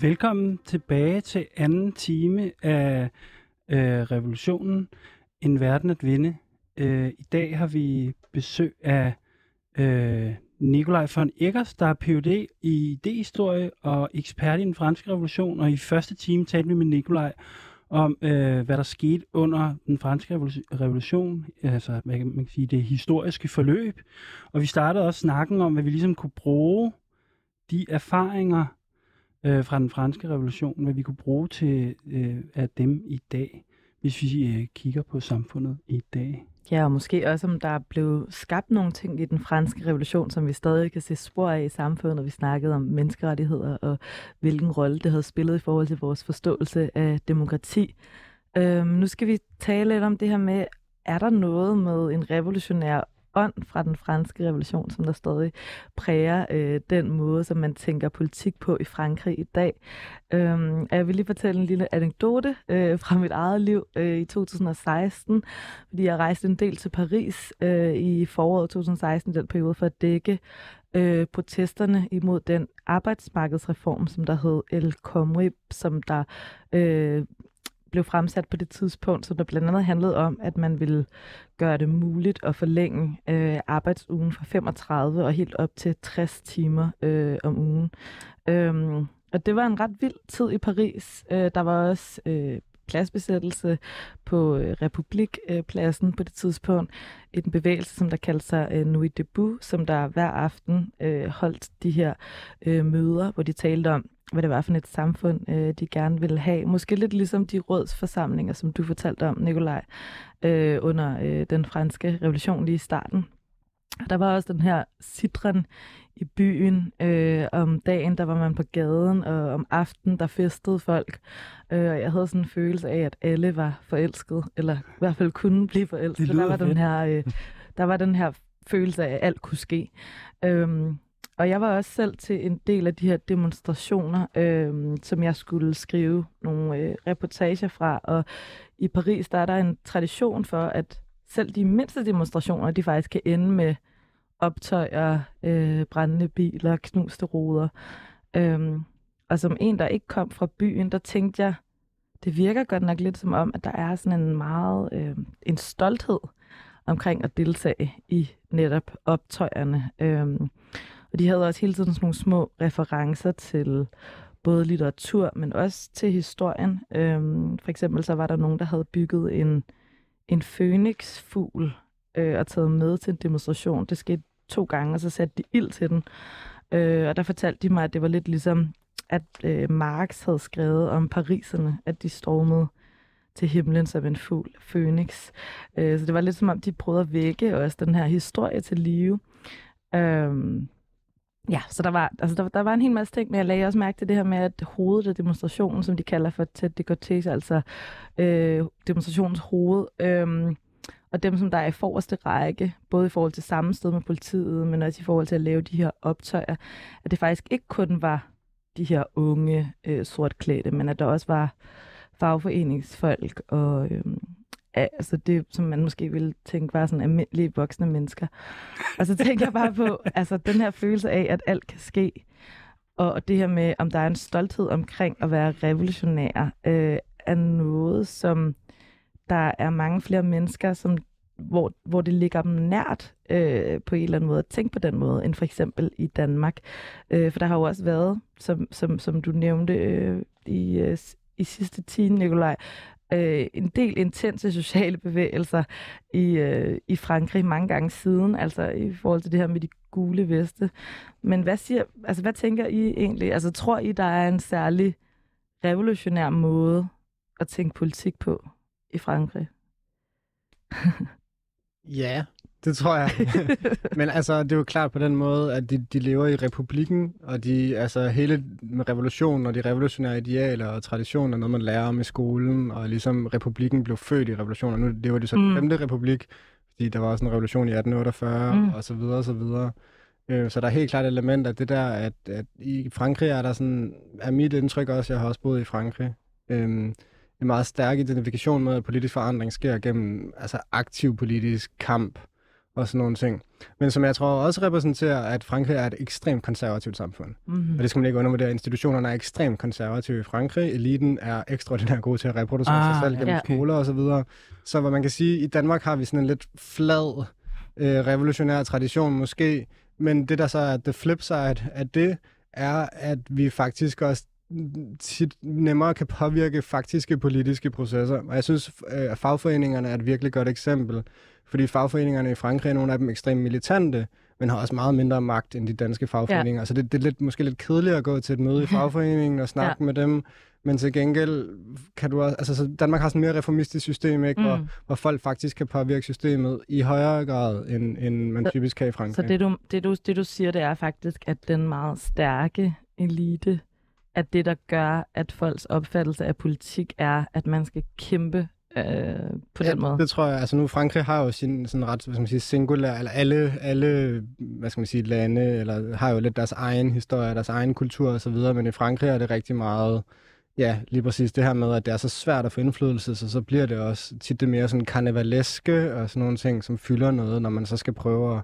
Velkommen tilbage til anden time af øh, revolutionen. En verden at vinde. Øh, I dag har vi besøg af øh, Nikolaj von Eggers, der er Ph.D. i idéhistorie og ekspert i den franske revolution. Og i første time talte vi med Nikolaj om, øh, hvad der skete under den franske revolution, altså man kan, man kan sige det historiske forløb. Og vi startede også snakken om, hvad vi ligesom kunne bruge de erfaringer, øh, fra den franske revolution, hvad vi kunne bruge til øh, af dem i dag, hvis vi øh, kigger på samfundet i dag. Ja, og måske også om der er blevet skabt nogle ting i den franske revolution, som vi stadig kan se spor af i samfundet, når vi snakkede om menneskerettigheder og hvilken rolle det havde spillet i forhold til vores forståelse af demokrati. Øhm, nu skal vi tale lidt om det her med, er der noget med en revolutionær ånd fra den franske revolution, som der stadig præger øh, den måde, som man tænker politik på i Frankrig i dag. Øhm, jeg vil lige fortælle en lille anekdote øh, fra mit eget liv øh, i 2016, fordi jeg rejste en del til Paris øh, i foråret 2016, den periode for at dække øh, protesterne imod den arbejdsmarkedsreform, som der hed El Khomri, som der øh, blev fremsat på det tidspunkt, som der blandt andet handlede om, at man ville gøre det muligt at forlænge øh, arbejdsugen fra 35 og helt op til 60 timer øh, om ugen. Øhm, og det var en ret vild tid i Paris. Øh, der var også øh, pladsbesættelse på øh, Republikpladsen øh, på det tidspunkt. En bevægelse, som der kaldte sig øh, Nuit Debout, som der hver aften øh, holdt de her øh, møder, hvor de talte om, hvad det var for et samfund, øh, de gerne ville have. Måske lidt ligesom de rådsforsamlinger, som du fortalte om, Nikolaj, øh, under øh, den franske revolution lige i starten. Der var også den her citron i byen. Øh, om dagen, der var man på gaden, og om aftenen, der festede folk. Øh, og jeg havde sådan en følelse af, at alle var forelsket, eller i hvert fald kunne blive forelsket. Der var, den her, øh, der var den her følelse af, at alt kunne ske. Øh, og jeg var også selv til en del af de her demonstrationer, øh, som jeg skulle skrive nogle øh, reportager fra. Og i Paris, der er der en tradition for, at selv de mindste demonstrationer, de faktisk kan ende med optøjer, øh, brændende biler, knuste ruder. Øhm, og som en, der ikke kom fra byen, der tænkte jeg, det virker godt nok lidt som om, at der er sådan en meget øh, en stolthed omkring at deltage i netop optøjerne. Øhm, og de havde også hele tiden sådan nogle små referencer til både litteratur, men også til historien. Øhm, for eksempel så var der nogen, der havde bygget en, en fønixfugl øh, og taget med til en demonstration. Det skete to gange, og så satte de ild til den. Øh, og der fortalte de mig, at det var lidt ligesom, at øh, Marx havde skrevet om pariserne, at de stormede til himlen som en fugl, Phoenix. Øh, så det var lidt som om, de prøvede at vække også den her historie til live. Øh, Ja, så der var, altså der, der var en hel masse ting, men jeg lagde også mærke til det her med, at hovedet af demonstrationen, som de kalder for tæt dekortese, altså øh, demonstrationens hoved, øh, og dem, som der er i forreste række, både i forhold til sammensted med politiet, men også i forhold til at lave de her optøjer, at det faktisk ikke kun var de her unge øh, sortklædte, men at der også var fagforeningsfolk og øh, altså det, som man måske ville tænke var sådan almindelige voksne mennesker. Og så tænker jeg bare på altså den her følelse af, at alt kan ske, og det her med, om der er en stolthed omkring at være revolutionær, øh, er noget, som der er mange flere mennesker, som hvor, hvor det ligger dem nært øh, på en eller anden måde at tænke på den måde, end for eksempel i Danmark. Øh, for der har jo også været, som, som, som du nævnte øh, i, øh, i sidste time, Nikolaj, øh, en del intense sociale bevægelser i, øh, i Frankrig mange gange siden, altså i forhold til det her med de gule veste. Men hvad, siger, altså, hvad tænker I egentlig? Altså tror I, der er en særlig revolutionær måde at tænke politik på i Frankrig? ja, det tror jeg. Men altså, det er jo klart på den måde, at de, de lever i republikken, og de, altså, hele med revolutionen og de revolutionære idealer og traditioner, noget man lærer om i skolen, og ligesom republikken blev født i revolutionen, og nu lever de så mm. femte republik, fordi der var også en revolution i 1848, mm. og så videre, og så videre. Øh, så der er helt klart et element af det der, at, at i Frankrig er der sådan, er mit indtryk også, jeg har også boet i Frankrig, øhm, en meget stærk identifikation med, at politisk forandring sker gennem altså aktiv politisk kamp, og sådan nogle ting. Men som jeg tror også repræsenterer, at Frankrig er et ekstremt konservativt samfund. Mm-hmm. Og det skal man ikke undervurdere. Institutionerne er ekstremt konservative i Frankrig. Eliten er ekstraordinært god til at reproducere ah, sig selv gennem ja. skoler og så videre. Så hvad man kan sige, i Danmark har vi sådan en lidt flad øh, revolutionær tradition måske, men det der så er the flip side af det, er, at vi faktisk også tit nemmere kan påvirke faktiske politiske processer. Og jeg synes, øh, at fagforeningerne er et virkelig godt eksempel, fordi fagforeningerne i Frankrig er nogle af dem ekstremt militante, men har også meget mindre magt end de danske fagforeninger. Ja. Så det, det er lidt, måske lidt kedeligt at gå til et møde i fagforeningen og snakke ja. med dem, men til gengæld kan du også, altså så Danmark har sådan et mere reformistisk system, ikke, mm. hvor, hvor folk faktisk kan påvirke systemet i højere grad, end, end man så, typisk kan i Frankrig. Så det du, det, du, det du siger, det er faktisk, at den meget stærke elite, at det, der gør, at folks opfattelse af politik er, at man skal kæmpe øh, på ja, den måde. det tror jeg. Altså nu, Frankrig har jo sin sådan ret, hvad skal man sige, singulær, eller alle, alle, hvad skal man sige, lande, eller har jo lidt deres egen historie, deres egen kultur og så videre, men i Frankrig er det rigtig meget, ja, lige præcis det her med, at det er så svært at få indflydelse, så så bliver det også tit det mere sådan karnevaleske og sådan nogle ting, som fylder noget, når man så skal prøve at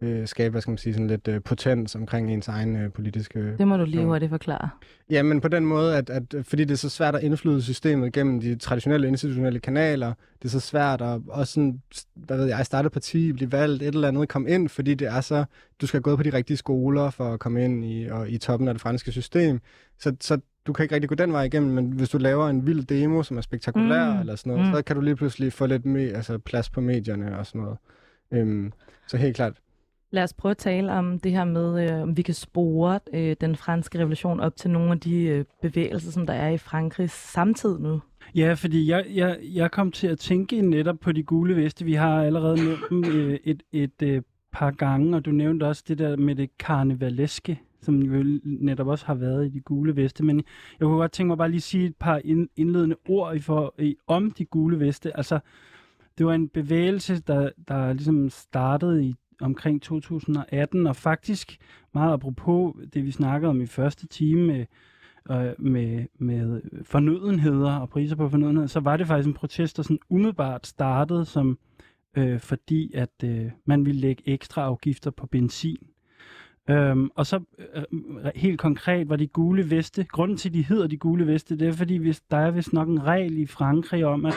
øh, skabe, hvad skal man sige, sådan lidt øh, potens omkring ens egen øh, politiske... Det må du lige hurtigt forklare. Ja, men på den måde, at, at fordi det er så svært at indflyde systemet gennem de traditionelle institutionelle kanaler, det er så svært at også sådan, hvad ved jeg, starte parti, blive valgt, et eller andet, komme ind, fordi det er så, du skal gå på de rigtige skoler for at komme ind i, og, i toppen af det franske system. Så, så du kan ikke rigtig gå den vej igennem, men hvis du laver en vild demo, som er spektakulær mm. eller sådan noget, mm. så kan du lige pludselig få lidt mere altså plads på medierne og sådan noget. Øhm, så helt klart. Lad os prøve at tale om det her med, øh, om vi kan spore øh, den franske revolution op til nogle af de øh, bevægelser, som der er i Frankrig samtidig nu. Ja, fordi jeg, jeg, jeg kom til at tænke netop på de gule veste. Vi har allerede nævnt dem øh, et, et øh, par gange, og du nævnte også det der med det karnevaleske, som jo netop også har været i de gule veste. Men jeg kunne godt tænke mig bare lige sige et par indledende ord i for, i, om de gule veste. Altså, det var en bevægelse, der, der ligesom startede i omkring 2018, og faktisk meget apropos det, vi snakkede om i første time med, øh, med, med fornødenheder og priser på fornødenheder, så var det faktisk en protest, der sådan umiddelbart startede som øh, fordi, at øh, man ville lægge ekstra afgifter på benzin. Øhm, og så øh, øh, helt konkret var de gule veste. Grunden til, at de hedder de gule veste, det er, fordi hvis, der er vist nok en regel i Frankrig om, at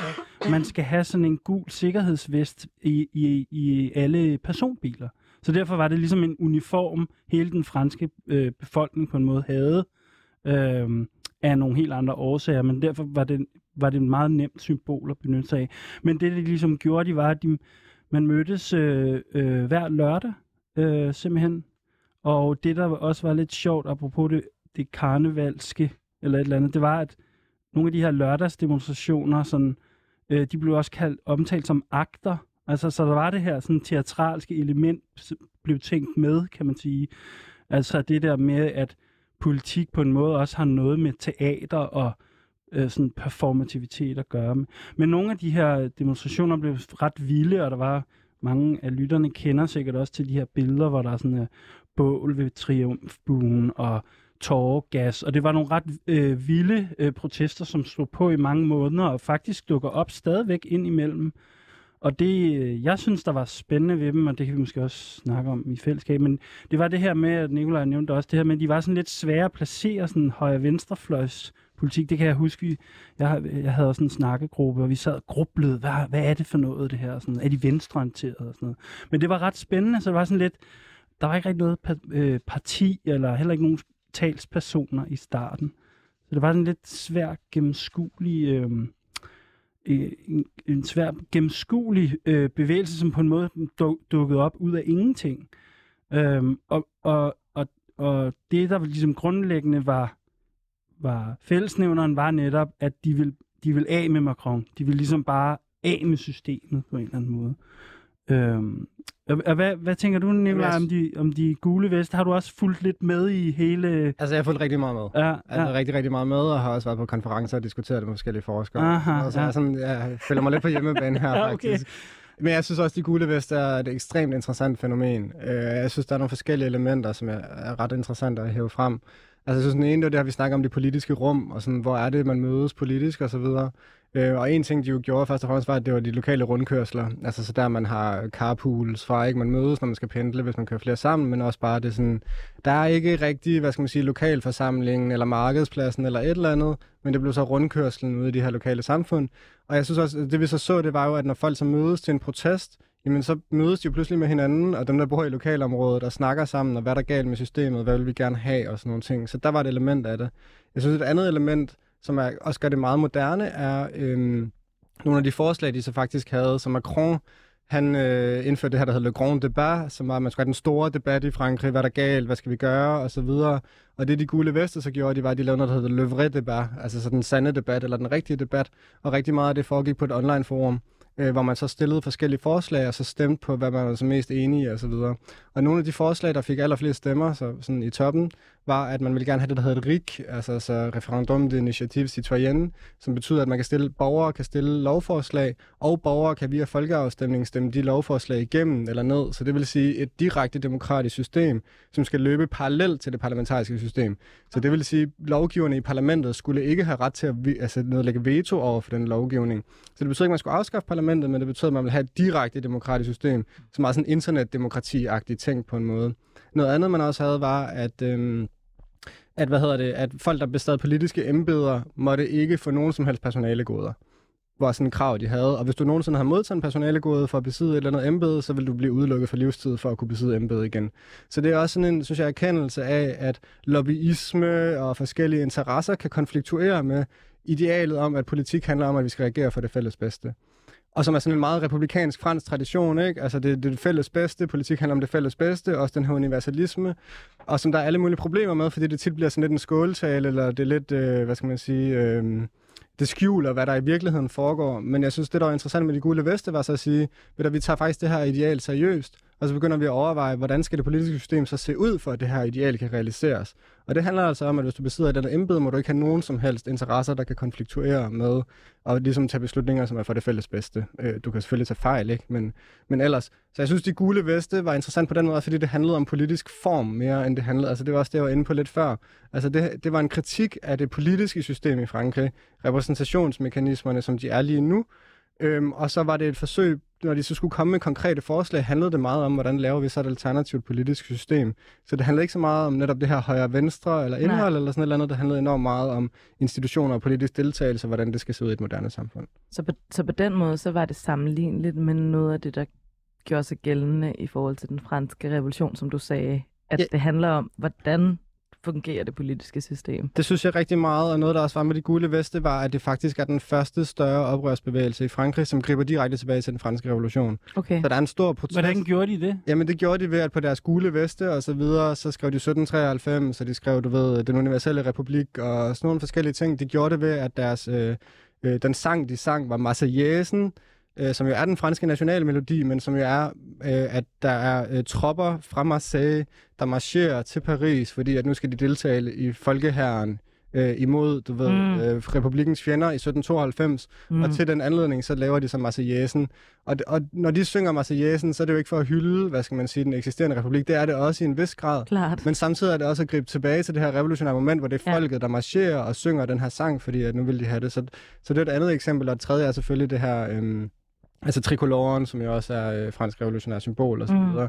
man skal have sådan en gul sikkerhedsvest i, i, i alle personbiler. Så derfor var det ligesom en uniform, hele den franske øh, befolkning på en måde havde, øh, af nogle helt andre årsager, men derfor var det, var det en meget nemt symbol at benytte sig af. Men det, de ligesom gjorde, de var, at de, man mødtes øh, øh, hver lørdag, øh, simpelthen, og det, der også var lidt sjovt, apropos det, det karnevalske, eller et eller andet, det var, at nogle af de her lørdagsdemonstrationer, sådan, øh, de blev også kaldt, omtalt som akter. Altså, så der var det her sådan teatralske element, blev tænkt med, kan man sige. Altså det der med, at politik på en måde også har noget med teater og øh, sådan performativitet at gøre. Men nogle af de her demonstrationer blev ret vilde, og der var mange af lytterne kender sikkert også til de her billeder, hvor der er sådan øh, bål ved triumfbuen og tåregas, og det var nogle ret øh, vilde øh, protester, som stod på i mange måneder, og faktisk dukker op stadigvæk ind imellem. Og det, øh, jeg synes, der var spændende ved dem, og det kan vi måske også snakke om i fællesskab, men det var det her med, at Nikolaj nævnte også det her med, at de var sådan lidt svære at placere sådan højre-venstrefløjs politik. Det kan jeg huske, jeg, jeg havde også en snakkegruppe, og vi sad og grublede, hvad, hvad er det for noget, det her? Sådan, er de venstreorienterede og sådan noget? Men det var ret spændende, så det var sådan lidt, der var ikke rigtig noget øh, parti, eller heller ikke nogen talspersoner i starten. Så det var en lidt svær gennemskuelig, øh, en, en svær gennemskuelig øh, bevægelse, som på en måde dukkede op ud af ingenting. Øhm, og, og, og, og det, der ligesom grundlæggende var, var fællesnævneren, var netop, at de vil, de vil af med Macron. De vil ligesom bare af med systemet på en eller anden måde. Øhm, og hvad, hvad tænker du, Nicolaj, om de, om de gule veste? Har du også fulgt lidt med i hele... Altså, jeg har fulgt rigtig meget med. Ja, altså, ja. rigtig, rigtig meget med, og har også været på konferencer og diskuteret det med forskellige forskere. Aha, og så ja. jeg, sådan, jeg føler mig lidt på hjemmebane her, ja, okay. faktisk. Men jeg synes også, at de gule veste er et ekstremt interessant fænomen. Øh, jeg synes, der er nogle forskellige elementer, som er ret interessante at hæve frem. Altså så sådan en, det var det her, vi snakker om det politiske rum, og sådan, hvor er det, man mødes politisk og så videre. Øh, og en ting, de jo gjorde først og fremmest, var, at det var de lokale rundkørsler. Altså så der, man har carpools fra, ikke? Man mødes, når man skal pendle, hvis man kører flere sammen, men også bare det sådan, der er ikke rigtig, hvad skal man sige, lokalforsamlingen eller markedspladsen eller et eller andet, men det blev så rundkørslen ude i de her lokale samfund. Og jeg synes også, det vi så så, det var jo, at når folk så mødes til en protest, jamen så mødes de jo pludselig med hinanden, og dem, der bor i lokalområdet, der snakker sammen, og hvad der er galt med systemet, hvad vil vi gerne have, og sådan nogle ting. Så der var et element af det. Jeg synes, et andet element, som er, også gør det meget moderne, er øhm, nogle af de forslag, de så faktisk havde, som Macron, han øh, indførte det her, der hedder Le Grand Débat, som var, at man skulle have den store debat i Frankrig, hvad der er galt, hvad skal vi gøre, og så videre. Og det, de gule veste så gjorde, de var, at de lavede noget, der hedder Le Vrai Débat, altså så den sande debat, eller den rigtige debat, og rigtig meget af det foregik på et online forum øh, hvor man så stillede forskellige forslag, og så stemte på, hvad man var så mest enige i og så videre. og nogle af de forslag, der fik allerflest stemmer så sådan i toppen, var, at man ville gerne have det, der hedder et RIC, altså så Referendum d'Initiative Citoyenne, som betyder, at man kan stille, borgere kan stille lovforslag, og borgere kan via folkeafstemning stemme de lovforslag igennem eller ned. Så det vil sige et direkte demokratisk system, som skal løbe parallelt til det parlamentariske system. Så det vil sige, at lovgiverne i parlamentet skulle ikke have ret til at altså, nedlægge veto over for den lovgivning. Så det betyder ikke, at man skulle afskaffe parlamentet, men det betyder, at man vil have et direkte demokratisk system, som er sådan internetdemokrati-agtigt tænkt på en måde. Noget andet, man også havde, var, at øhm, at, hvad hedder det, at folk, der bestod politiske embeder, måtte ikke få nogen som helst personalegoder var sådan et krav, de havde. Og hvis du nogensinde har modtaget en personalegode for at besidde et eller andet embede, så vil du blive udelukket for livstid for at kunne besidde embedet igen. Så det er også sådan en, synes jeg, erkendelse af, at lobbyisme og forskellige interesser kan konfliktuere med idealet om, at politik handler om, at vi skal reagere for det fælles bedste og som er sådan en meget republikansk fransk tradition, ikke? Altså det, det er det fælles bedste, politik handler om det fælles bedste, også den her universalisme, og som der er alle mulige problemer med, fordi det tit bliver sådan lidt en skåltale, eller det er lidt, øh, hvad skal man sige, øh, det skjuler, hvad der i virkeligheden foregår. Men jeg synes, det der er interessant med de gule veste, var så at sige, at vi tager faktisk det her ideal seriøst, og så begynder vi at overveje, hvordan skal det politiske system så se ud, for at det her ideal kan realiseres. Og det handler altså om, at hvis du besidder et eller embede, må du ikke have nogen som helst interesser, der kan konfliktuere med og ligesom tage beslutninger, som er for det fælles bedste. Øh, du kan selvfølgelig tage fejl, ikke? Men, men ellers. Så jeg synes, de gule veste var interessant på den måde, fordi det handlede om politisk form mere, end det handlede. Altså det var også det, jeg var inde på lidt før. Altså det, det var en kritik af det politiske system i Frankrig. Repræsentationsmekanismerne, som de er lige nu. Øhm, og så var det et forsøg når de så skulle komme med konkrete forslag, handlede det meget om, hvordan laver vi så et alternativt politisk system. Så det handlede ikke så meget om netop det her højre-venstre eller indhold Nej. eller sådan et eller andet. Det handlede enormt meget om institutioner og politisk deltagelse, og hvordan det skal se ud i et moderne samfund. Så på, så på den måde, så var det sammenligneligt med noget af det, der gjorde sig gældende i forhold til den franske revolution, som du sagde, at ja. det handler om, hvordan fungerer det politiske system. Det synes jeg rigtig meget, og noget, der også var med de gule veste, var, at det faktisk er den første større oprørsbevægelse i Frankrig, som griber direkte tilbage til den franske revolution. Okay. Så der er en stor protest. Hvordan gjorde de det? Jamen, det gjorde de ved, at på deres gule veste og så videre, så skrev de 1793, så de skrev, du ved, den universelle republik og sådan nogle forskellige ting. De gjorde det ved, at deres, øh, øh, den sang, de sang, var Marseillaisen, øh, som jo er den franske nationalmelodi, men som jo er, øh, at der er øh, tropper fra Marseille, der marcherer til Paris, fordi at nu skal de deltage i folkeherren øh, imod, du ved, mm. øh, republikens fjender i 1792, mm. og til den anledning, så laver de så Marseillesen. Og, og når de synger Marseillesen, så er det jo ikke for at hylde, hvad skal man sige, den eksisterende republik, det er det også i en vis grad. Klart. Men samtidig er det også at gribe tilbage til det her revolutionære moment, hvor det er folket, ja. der marcherer og synger den her sang, fordi at nu vil de have det. Så, så det er et andet eksempel, og det tredje er selvfølgelig det her... Øh, Altså trikoloren, som jo også er øh, fransk revolutionær symbol og så mm.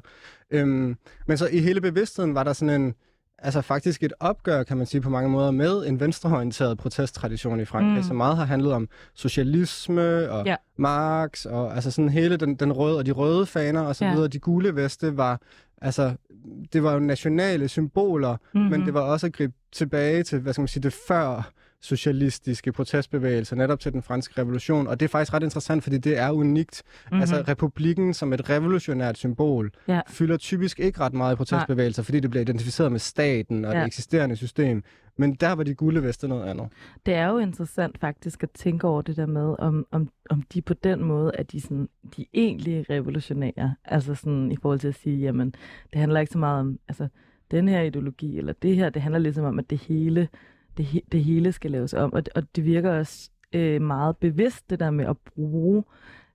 Øhm, men så i hele bevidstheden var der sådan en, altså faktisk et opgør, kan man sige på mange måder, med en venstreorienteret protesttradition i Frankrig, mm. som meget har handlet om socialisme og ja. Marx, og altså sådan hele den, den røde og de røde faner og så ja. videre. De gule veste var, altså, det var jo nationale symboler, mm-hmm. men det var også at gribe tilbage til, hvad skal man sige, det før socialistiske protestbevægelser netop til den franske revolution. Og det er faktisk ret interessant, fordi det er unikt. Mm-hmm. Altså republikken som et revolutionært symbol ja. fylder typisk ikke ret meget i protestbevægelser, Nej. fordi det bliver identificeret med staten og ja. det eksisterende system. Men der var de gule veste noget andet. Det er jo interessant faktisk at tænke over det der med, om, om, om de på den måde er de, sådan, de egentlige revolutionære. Altså sådan i forhold til at sige, jamen det handler ikke så meget om altså, den her ideologi eller det her. Det handler ligesom om, at det hele det, det hele skal laves om. Og, og det virker også øh, meget bevidst, det der med at bruge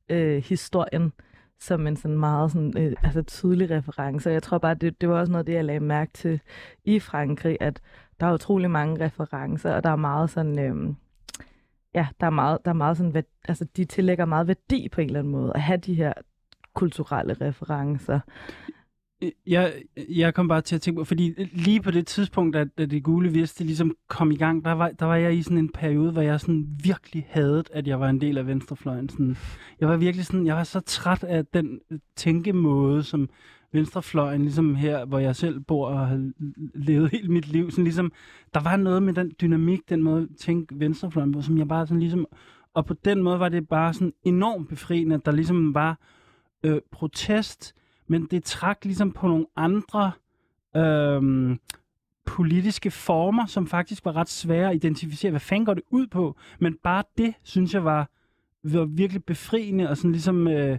øh, historien som en sådan meget sådan, øh, altså tydelig reference. Og jeg tror bare, det, det var også noget af det, jeg lagde mærke til i Frankrig, at der er utrolig mange referencer, og der er meget sådan... Øh, ja, der er meget, der er meget sådan, altså de tillægger meget værdi på en eller anden måde, at have de her kulturelle referencer. Øh, jeg, jeg kom bare til at tænke på, fordi lige på det tidspunkt, da, da det gule vidste ligesom kom i gang, der var, der var jeg i sådan en periode, hvor jeg sådan virkelig havde, at jeg var en del af venstrefløjen. Sådan, jeg var virkelig sådan, jeg var så træt af den øh, tænkemåde, som venstrefløjen, ligesom her, hvor jeg selv bor og har levet hele mit liv, sådan ligesom, der var noget med den dynamik, den måde at tænke venstrefløjen på, som jeg bare sådan ligesom, og på den måde var det bare sådan enormt befriende, at der ligesom var øh, protest, men det trak ligesom på nogle andre øhm, politiske former, som faktisk var ret svære at identificere, hvad fanden går det ud på, men bare det, synes jeg var, var virkelig befriende, og sådan ligesom, øh,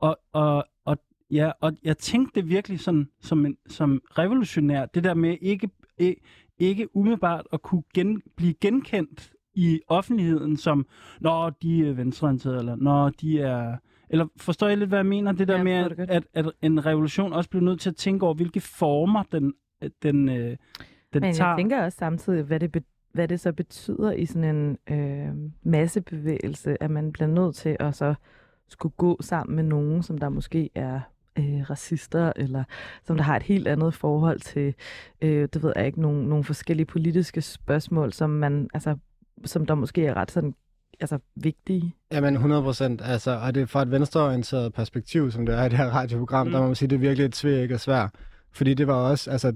og, og, og, ja, og jeg tænkte det virkelig sådan, som, en, som revolutionær, det der med ikke, ikke, ikke umiddelbart at kunne gen, blive genkendt i offentligheden som, når de er venstreorienterede, eller når de er eller forstår jeg lidt, hvad jeg mener? Det der ja, med, at, at, at en revolution også bliver nødt til at tænke over, hvilke former den, den, øh, den Men tager. jeg tænker også samtidig, hvad det, hvad det så betyder i sådan en øh, massebevægelse, at man bliver nødt til at så skulle gå sammen med nogen, som der måske er øh, racister, eller som der har et helt andet forhold til, øh, det ved jeg ikke, nogle, nogle forskellige politiske spørgsmål, som man, altså, som der måske er ret sådan altså, vigtige. Jamen 100 procent. Altså, og det er fra et venstreorienteret perspektiv, som det er i det her radioprogram, mm. der må man sige, det er virkelig et svært og svært. Fordi det var også, altså,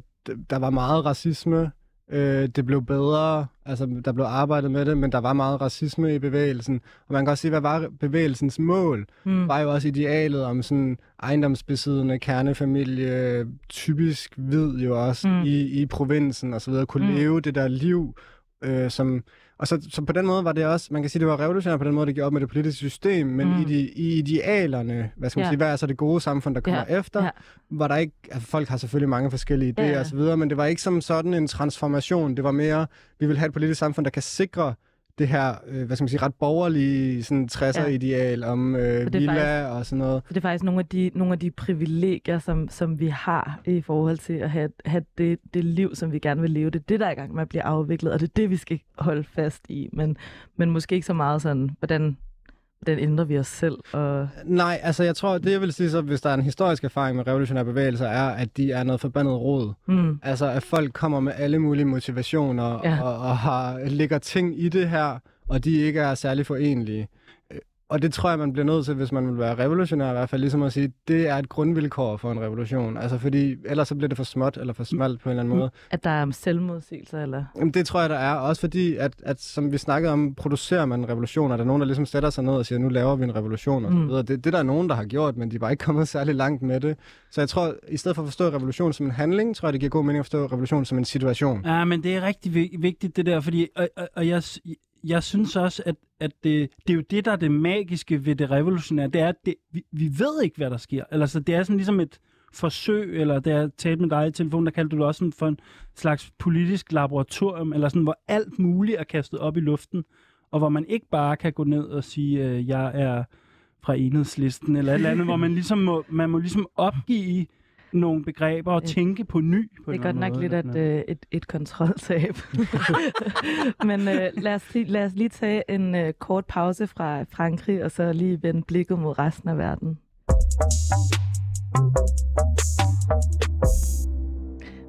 der var meget racisme. Øh, det blev bedre, altså der blev arbejdet med det, men der var meget racisme i bevægelsen. Og man kan også sige, hvad var bevægelsens mål? Mm. Var jo også idealet om sådan ejendomsbesiddende kernefamilie, typisk hvid jo også mm. i, i provinsen og så videre, kunne mm. leve det der liv, øh, som og så, så på den måde var det også, man kan sige, det var revolutionært på den måde, det gik op med det politiske system, men mm. i, de, i idealerne, hvad skal man ja. sige, hvad er så det gode samfund, der kommer ja. efter, ja. var der ikke, altså folk har selvfølgelig mange forskellige idéer ja. osv., men det var ikke som sådan en transformation, det var mere, vi vil have et politisk samfund, der kan sikre det her, øh, hvad skal man sige, ret borgerlige sådan 60'er-ideal ja. om øh, villa faktisk, og sådan noget. Så det er faktisk nogle af de, nogle af de privilegier, som, som vi har i forhold til at have, have det, det liv, som vi gerne vil leve. Det er det, der er i gang med at blive afviklet, og det er det, vi skal holde fast i. Men, men måske ikke så meget sådan, hvordan den ændrer vi os selv? Og... Nej, altså jeg tror, det jeg vil sige så, hvis der er en historisk erfaring med revolutionære bevægelser, er, at de er noget forbandet råd. Mm. Altså at folk kommer med alle mulige motivationer ja. og, og har, ligger ting i det her, og de ikke er særlig forenlige. Og det tror jeg, man bliver nødt til, hvis man vil være revolutionær i hvert fald, ligesom at sige, det er et grundvilkår for en revolution. Altså fordi ellers så bliver det for småt eller for smalt på en eller anden måde. At der er selvmodsigelser, eller? Jamen, det tror jeg, der er. Også fordi, at, at som vi snakkede om, producerer man revolutioner. Der er nogen, der ligesom sætter sig ned og siger, nu laver vi en revolution. Og mm. det, det der er nogen, der har gjort, men de er bare ikke kommet særlig langt med det. Så jeg tror, i stedet for at forstå revolution som en handling, tror jeg, det giver god mening at forstå revolution som en situation. Ja, men det er rigtig vigtigt det der, fordi og, og, og jeg, jeg synes også, at, at det, det er jo det, der er det magiske ved det revolutionære. Det er, at det, vi, vi ved ikke, hvad der sker. Altså, det er sådan ligesom et forsøg, eller det er talt med dig i telefonen, der kaldte du det også sådan for en slags politisk laboratorium, eller sådan, hvor alt muligt er kastet op i luften, og hvor man ikke bare kan gå ned og sige, øh, jeg er fra enhedslisten, eller et eller andet, hvor man ligesom må, man må ligesom opgive nogle begreber og tænke på ny. På det er godt nok lidt at, øh, et, et kontroltab. Men øh, lad, os lige, lad os lige tage en øh, kort pause fra Frankrig, og så lige vende blikket mod resten af verden.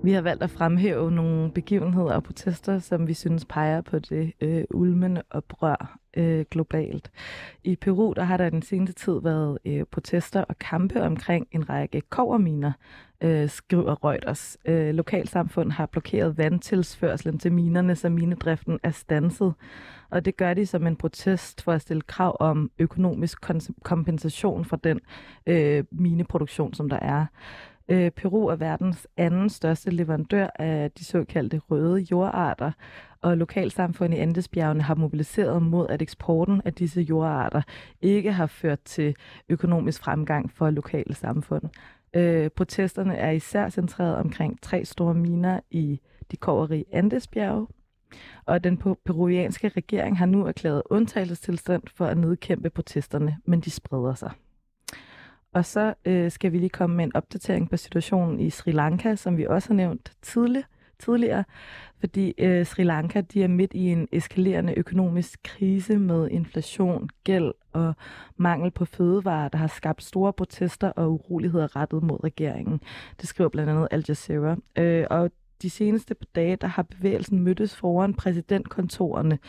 Vi har valgt at fremhæve nogle begivenheder og protester, som vi synes peger på det øh, ulmende oprør øh, globalt. I Peru der har der den seneste tid været øh, protester og kampe omkring en række koverminer, øh, skriver Reuters. Øh, lokalsamfund har blokeret vandtilsførselen til minerne, så minedriften er stanset. Og det gør de som en protest for at stille krav om økonomisk kompensation for den øh, mineproduktion, som der er. Øh, Peru er verdens anden største leverandør af de såkaldte røde jordarter, og lokalsamfund i Andesbjergene har mobiliseret mod, at eksporten af disse jordarter ikke har ført til økonomisk fremgang for lokale samfund. Øh, protesterne er især centreret omkring tre store miner i de koverige Andesbjerge, og den peruvianske regering har nu erklæret undtagelsestilstand for at nedkæmpe protesterne, men de spreder sig. Og så øh, skal vi lige komme med en opdatering på situationen i Sri Lanka, som vi også har nævnt tidligere tidligere, fordi øh, Sri Lanka de er midt i en eskalerende økonomisk krise med inflation, gæld og mangel på fødevarer, der har skabt store protester og uroligheder rettet mod regeringen. Det skriver blandt andet Al Jazeera. Øh, og de seneste par dage, der har bevægelsen mødtes foran præsidentkontorerne,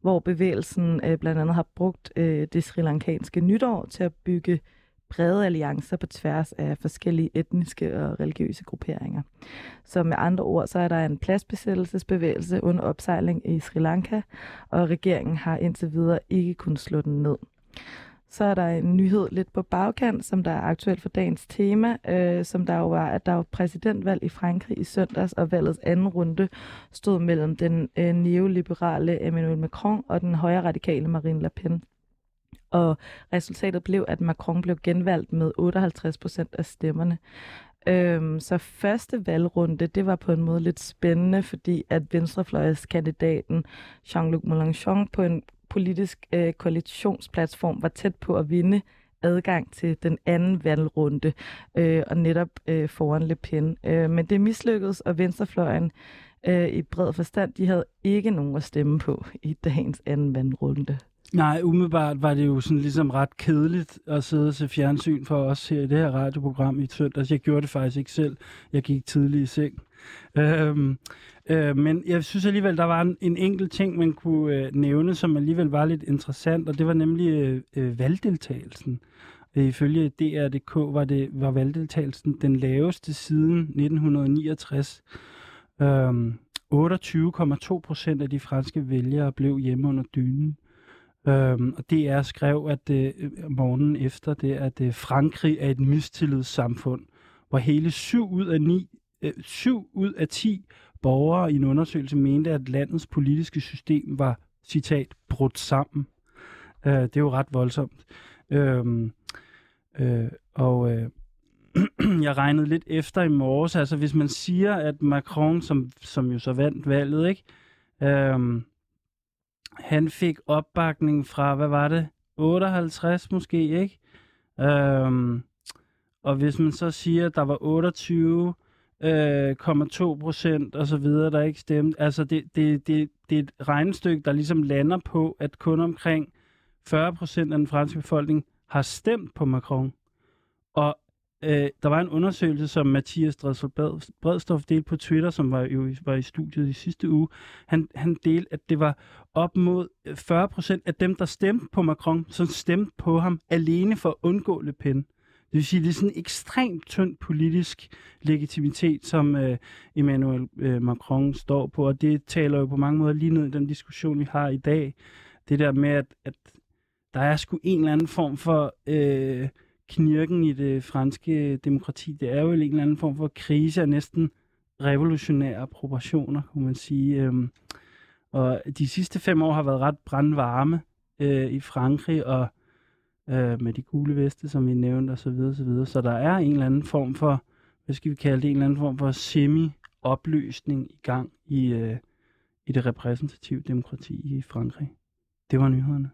hvor bevægelsen øh, blandt andet har brugt øh, det sri lankanske nytår til at bygge brede alliancer på tværs af forskellige etniske og religiøse grupperinger. Så med andre ord, så er der en pladsbesættelsesbevægelse under opsejling i Sri Lanka, og regeringen har indtil videre ikke kunnet slå den ned. Så er der en nyhed lidt på bagkant, som der er aktuelt for dagens tema, øh, som der jo var, at der var præsidentvalg i Frankrig i søndags, og valgets anden runde stod mellem den øh, neoliberale Emmanuel Macron og den højre radikale Marine Le Pen. Og resultatet blev, at Macron blev genvalgt med 58 procent af stemmerne. Øhm, så første valgrunde, det var på en måde lidt spændende, fordi at venstrefløjskandidaten Jean-Luc Mélenchon på en politisk øh, koalitionsplatform var tæt på at vinde adgang til den anden valgrunde, øh, og netop øh, foran Le Pen. Øh, men det mislykkedes, og venstrefløjen øh, i bred forstand, de havde ikke nogen at stemme på i dagens anden valgrunde. Nej, umiddelbart var det jo sådan ligesom ret kedeligt at sidde og se fjernsyn for os her i det her radioprogram i søndags. Jeg gjorde det faktisk ikke selv. Jeg gik tidligt i seng. Øhm, øh, men jeg synes alligevel, der var en, en enkelt ting, man kunne øh, nævne, som alligevel var lidt interessant, og det var nemlig øh, øh, valgdeltagelsen. Ifølge DR.dk var, det, var valgdeltagelsen den laveste siden 1969. Øhm, 28,2 procent af de franske vælgere blev hjemme under dynen. Øhm, og DR skrev, at øh, øh, morgenen efter det, at øh, Frankrig er et mistillidssamfund, hvor hele 7 ud af 9, øh, 7 ud af 10 borgere i en undersøgelse mente, at landets politiske system var, citat, brudt sammen. Øh, det er jo ret voldsomt. Øhm, øh, og øh, jeg regnede lidt efter i morges, altså hvis man siger, at Macron, som, som jo så vandt valget, ikke, øhm, han fik opbakning fra, hvad var det, 58 måske, ikke? Øhm, og hvis man så siger, at der var 28 øh, procent og så videre, der ikke stemte. Altså det, det, det, det er et regnestykke, der ligesom lander på, at kun omkring 40 procent af den franske befolkning har stemt på Macron. Og øh, der var en undersøgelse, som Mathias Dredsel Bredstof delte på Twitter, som var jo var i studiet i sidste uge. Han, han delte, at det var op mod øh, 40 procent af dem, der stemte på Macron, som stemte på ham alene for at undgå Le Pen. Det vil sige, det er sådan en ekstremt tynd politisk legitimitet, som øh, Emmanuel øh, Macron står på, og det taler jo på mange måder lige ned i den diskussion, vi har i dag. Det der med, at, at der er sgu en eller anden form for øh, knirken i det franske demokrati. Det er jo en eller anden form for krise af næsten revolutionære proportioner, kunne man sige. Øhm, og de sidste fem år har været ret brandvarme øh, i Frankrig, og øh, med de gule veste, som vi nævnte, osv. Så, videre, så, videre. så der er en eller anden form for, hvad skal vi kalde det, en eller anden form for semi-opløsning i gang i, øh, i det repræsentative demokrati i Frankrig. Det var nyhederne.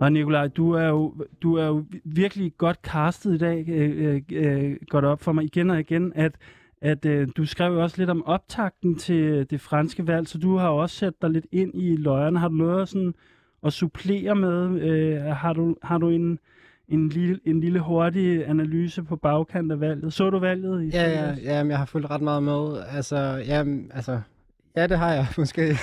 Og Nikolaj, du er jo, du er jo virkelig godt castet i dag, øh, øh, godt op for mig igen og igen, at, at øh, du skrev jo også lidt om optakten til det franske valg, så du har også sat dig lidt ind i løjerne. Har du noget sådan at supplere med? Øh, har, du, har du en, en, lille, en lille hurtig analyse på bagkant af valget? Så du valget? I ja, ja, ja, jeg har fulgt ret meget med. Altså, ja, altså Ja, det har jeg måske.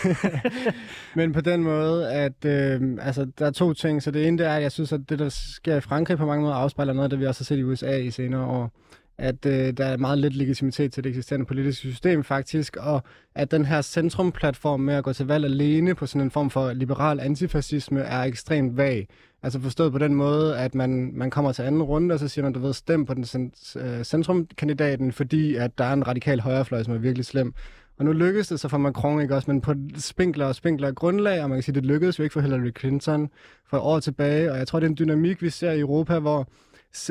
Men på den måde, at øh, altså, der er to ting. Så det ene det er, at jeg synes, at det, der sker i Frankrig på mange måder, afspejler noget af det, vi også har set i USA i senere år. At øh, der er meget lidt legitimitet til det eksisterende politiske system faktisk, og at den her centrumplatform med at gå til valg alene på sådan en form for liberal antifascisme er ekstremt vag. Altså forstået på den måde, at man, man kommer til anden runde, og så siger man, du ved, stem på den øh, centrumkandidaten, fordi at der er en radikal højrefløj, som er virkelig slem. Og nu lykkedes det så for Macron, ikke også, men på spinkler og spinkler grundlag, og man kan sige, det lykkedes jo ikke for Hillary Clinton for et år tilbage, og jeg tror, det er en dynamik, vi ser i Europa, hvor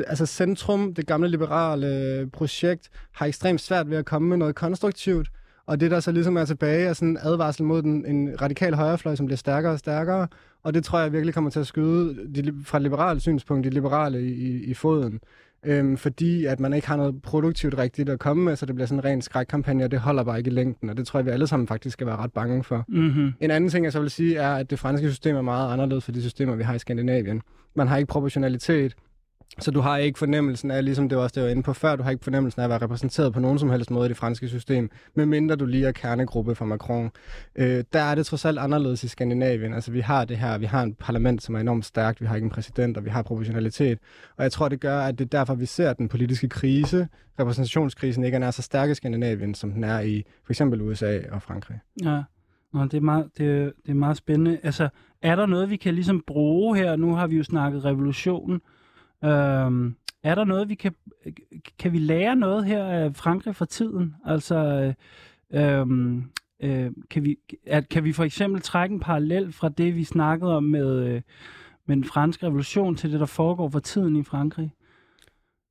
altså Centrum, det gamle liberale projekt, har ekstremt svært ved at komme med noget konstruktivt, Og det, der så ligesom er tilbage, er sådan en advarsel mod den, en radikal højrefløj, som bliver stærkere og stærkere. Og det tror jeg virkelig kommer til at skyde de, fra et liberalt synspunkt, de liberale i, i, i foden. Øhm, fordi at man ikke har noget produktivt rigtigt at komme med, så det bliver sådan en ren skrækkampagne, og det holder bare ikke i længden, og det tror jeg, vi alle sammen faktisk skal være ret bange for. Mm-hmm. En anden ting, jeg så vil sige, er, at det franske system er meget anderledes for de systemer, vi har i Skandinavien. Man har ikke proportionalitet, så du har ikke fornemmelsen af, ligesom det var også det, jeg var inde på før, du har ikke fornemmelsen af at være repræsenteret på nogen som helst måde i det franske system, medmindre du lige er kernegruppe for Macron. Øh, der er det trods alt anderledes i Skandinavien. Altså vi har det her, vi har en parlament, som er enormt stærkt, vi har ikke en præsident, og vi har proportionalitet. Og jeg tror, det gør, at det er derfor, vi ser, den politiske krise, repræsentationskrisen, ikke er så stærk i Skandinavien, som den er i for eksempel USA og Frankrig. Ja, Nå, det, er meget, det, det er meget spændende. Altså, er der noget, vi kan ligesom bruge her? Nu har vi jo snakket revolution. Øhm, er der noget, vi kan, kan vi lære noget her af Frankrig fra tiden? Altså, øhm, øh, kan, vi, at, kan vi for eksempel trække en parallel fra det, vi snakkede om med, øh, med den franske revolution til det, der foregår for tiden i Frankrig?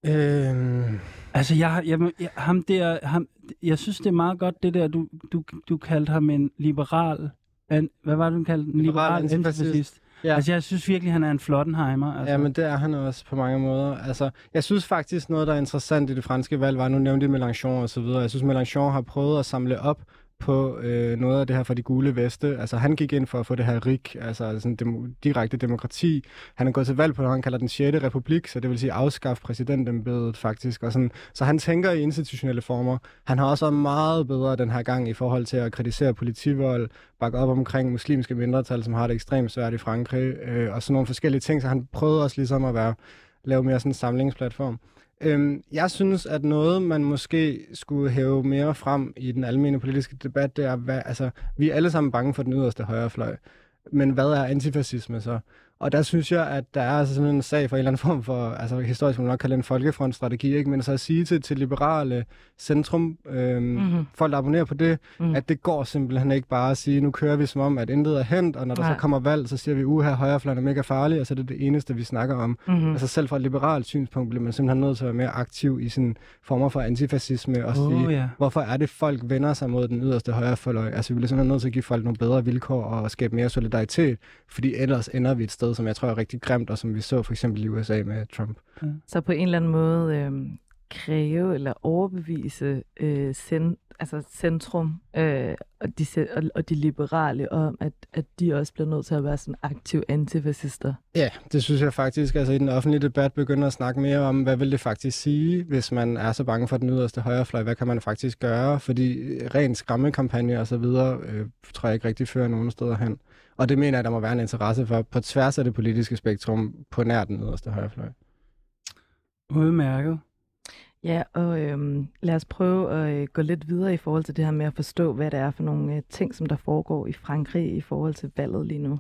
Øhm... Altså, jeg, jeg, jeg, ham der, ham, jeg synes, det er meget godt, det der, du, du, du kaldte ham en liberal, an, hvad var det, du kaldte? En liberal, liberal antifascist. Ja. Altså, jeg synes virkelig, han er en flottenheimer. Altså. Ja, men det er han også på mange måder. Altså, jeg synes faktisk, noget, der er interessant i det franske valg, var, nu nævnte jeg Mélenchon og så videre. Jeg synes, Mélenchon har prøvet at samle op på øh, noget af det her for de gule veste. Altså han gik ind for at få det her rig, altså sådan dem, direkte demokrati. Han er gået til valg på, det, han kalder den 6. republik, så det vil sige afskaffe præsidentembedet faktisk. Og sådan, så han tænker i institutionelle former. Han har også været meget bedre den her gang i forhold til at kritisere politivold, bakke op omkring muslimske mindretal, som har det ekstremt svært i Frankrig, øh, og sådan nogle forskellige ting. Så han prøvede også ligesom at være, lave mere sådan en samlingsplatform. Øhm, jeg synes, at noget, man måske skulle hæve mere frem i den almindelige politiske debat, det er, hvad, altså, vi er alle sammen bange for den yderste højrefløj. Men hvad er antifascisme så? Og der synes jeg, at der er altså simpelthen en sag for en eller anden form for, altså historisk man nok kalde en folkefrontstrategi, ikke? men så at sige til, til liberale centrum, øhm, mm-hmm. folk der abonnerer på det, mm. at det går simpelthen ikke bare at sige, nu kører vi som om, at intet er hent, og når der Nej. så kommer valg, så siger vi, uha, højrefløjen er mega farlig, og så er det det eneste, vi snakker om. Mm-hmm. Altså selv fra et liberalt synspunkt bliver man simpelthen nødt til at være mere aktiv i sin former for antifascisme, og sige, oh, yeah. hvorfor er det, folk vender sig mod den yderste højrefløj? Altså vi bliver simpelthen nødt til at give folk nogle bedre vilkår og skabe mere solidaritet, fordi ellers ender vi et sted, som jeg tror er rigtig grimt, og som vi så for eksempel i USA med Trump. Ja. Så på en eller anden måde øh, kræve eller overbevise øh, cent, altså centrum øh, og, de, og, og de liberale om, at, at de også bliver nødt til at være sådan aktive antifascister. Ja, det synes jeg faktisk. Altså i den offentlige debat begynder at snakke mere om, hvad vil det faktisk sige, hvis man er så bange for den yderste højrefløj? Hvad kan man faktisk gøre? Fordi ren skræmmekampagne og så videre, øh, tror jeg ikke rigtig fører nogen steder hen. Og det mener jeg, der må være en interesse for på tværs af det politiske spektrum på nær den yderste højrefløj. Udmærket. Ja, og øhm, lad os prøve at øh, gå lidt videre i forhold til det her med at forstå, hvad det er for nogle øh, ting, som der foregår i Frankrig i forhold til valget lige nu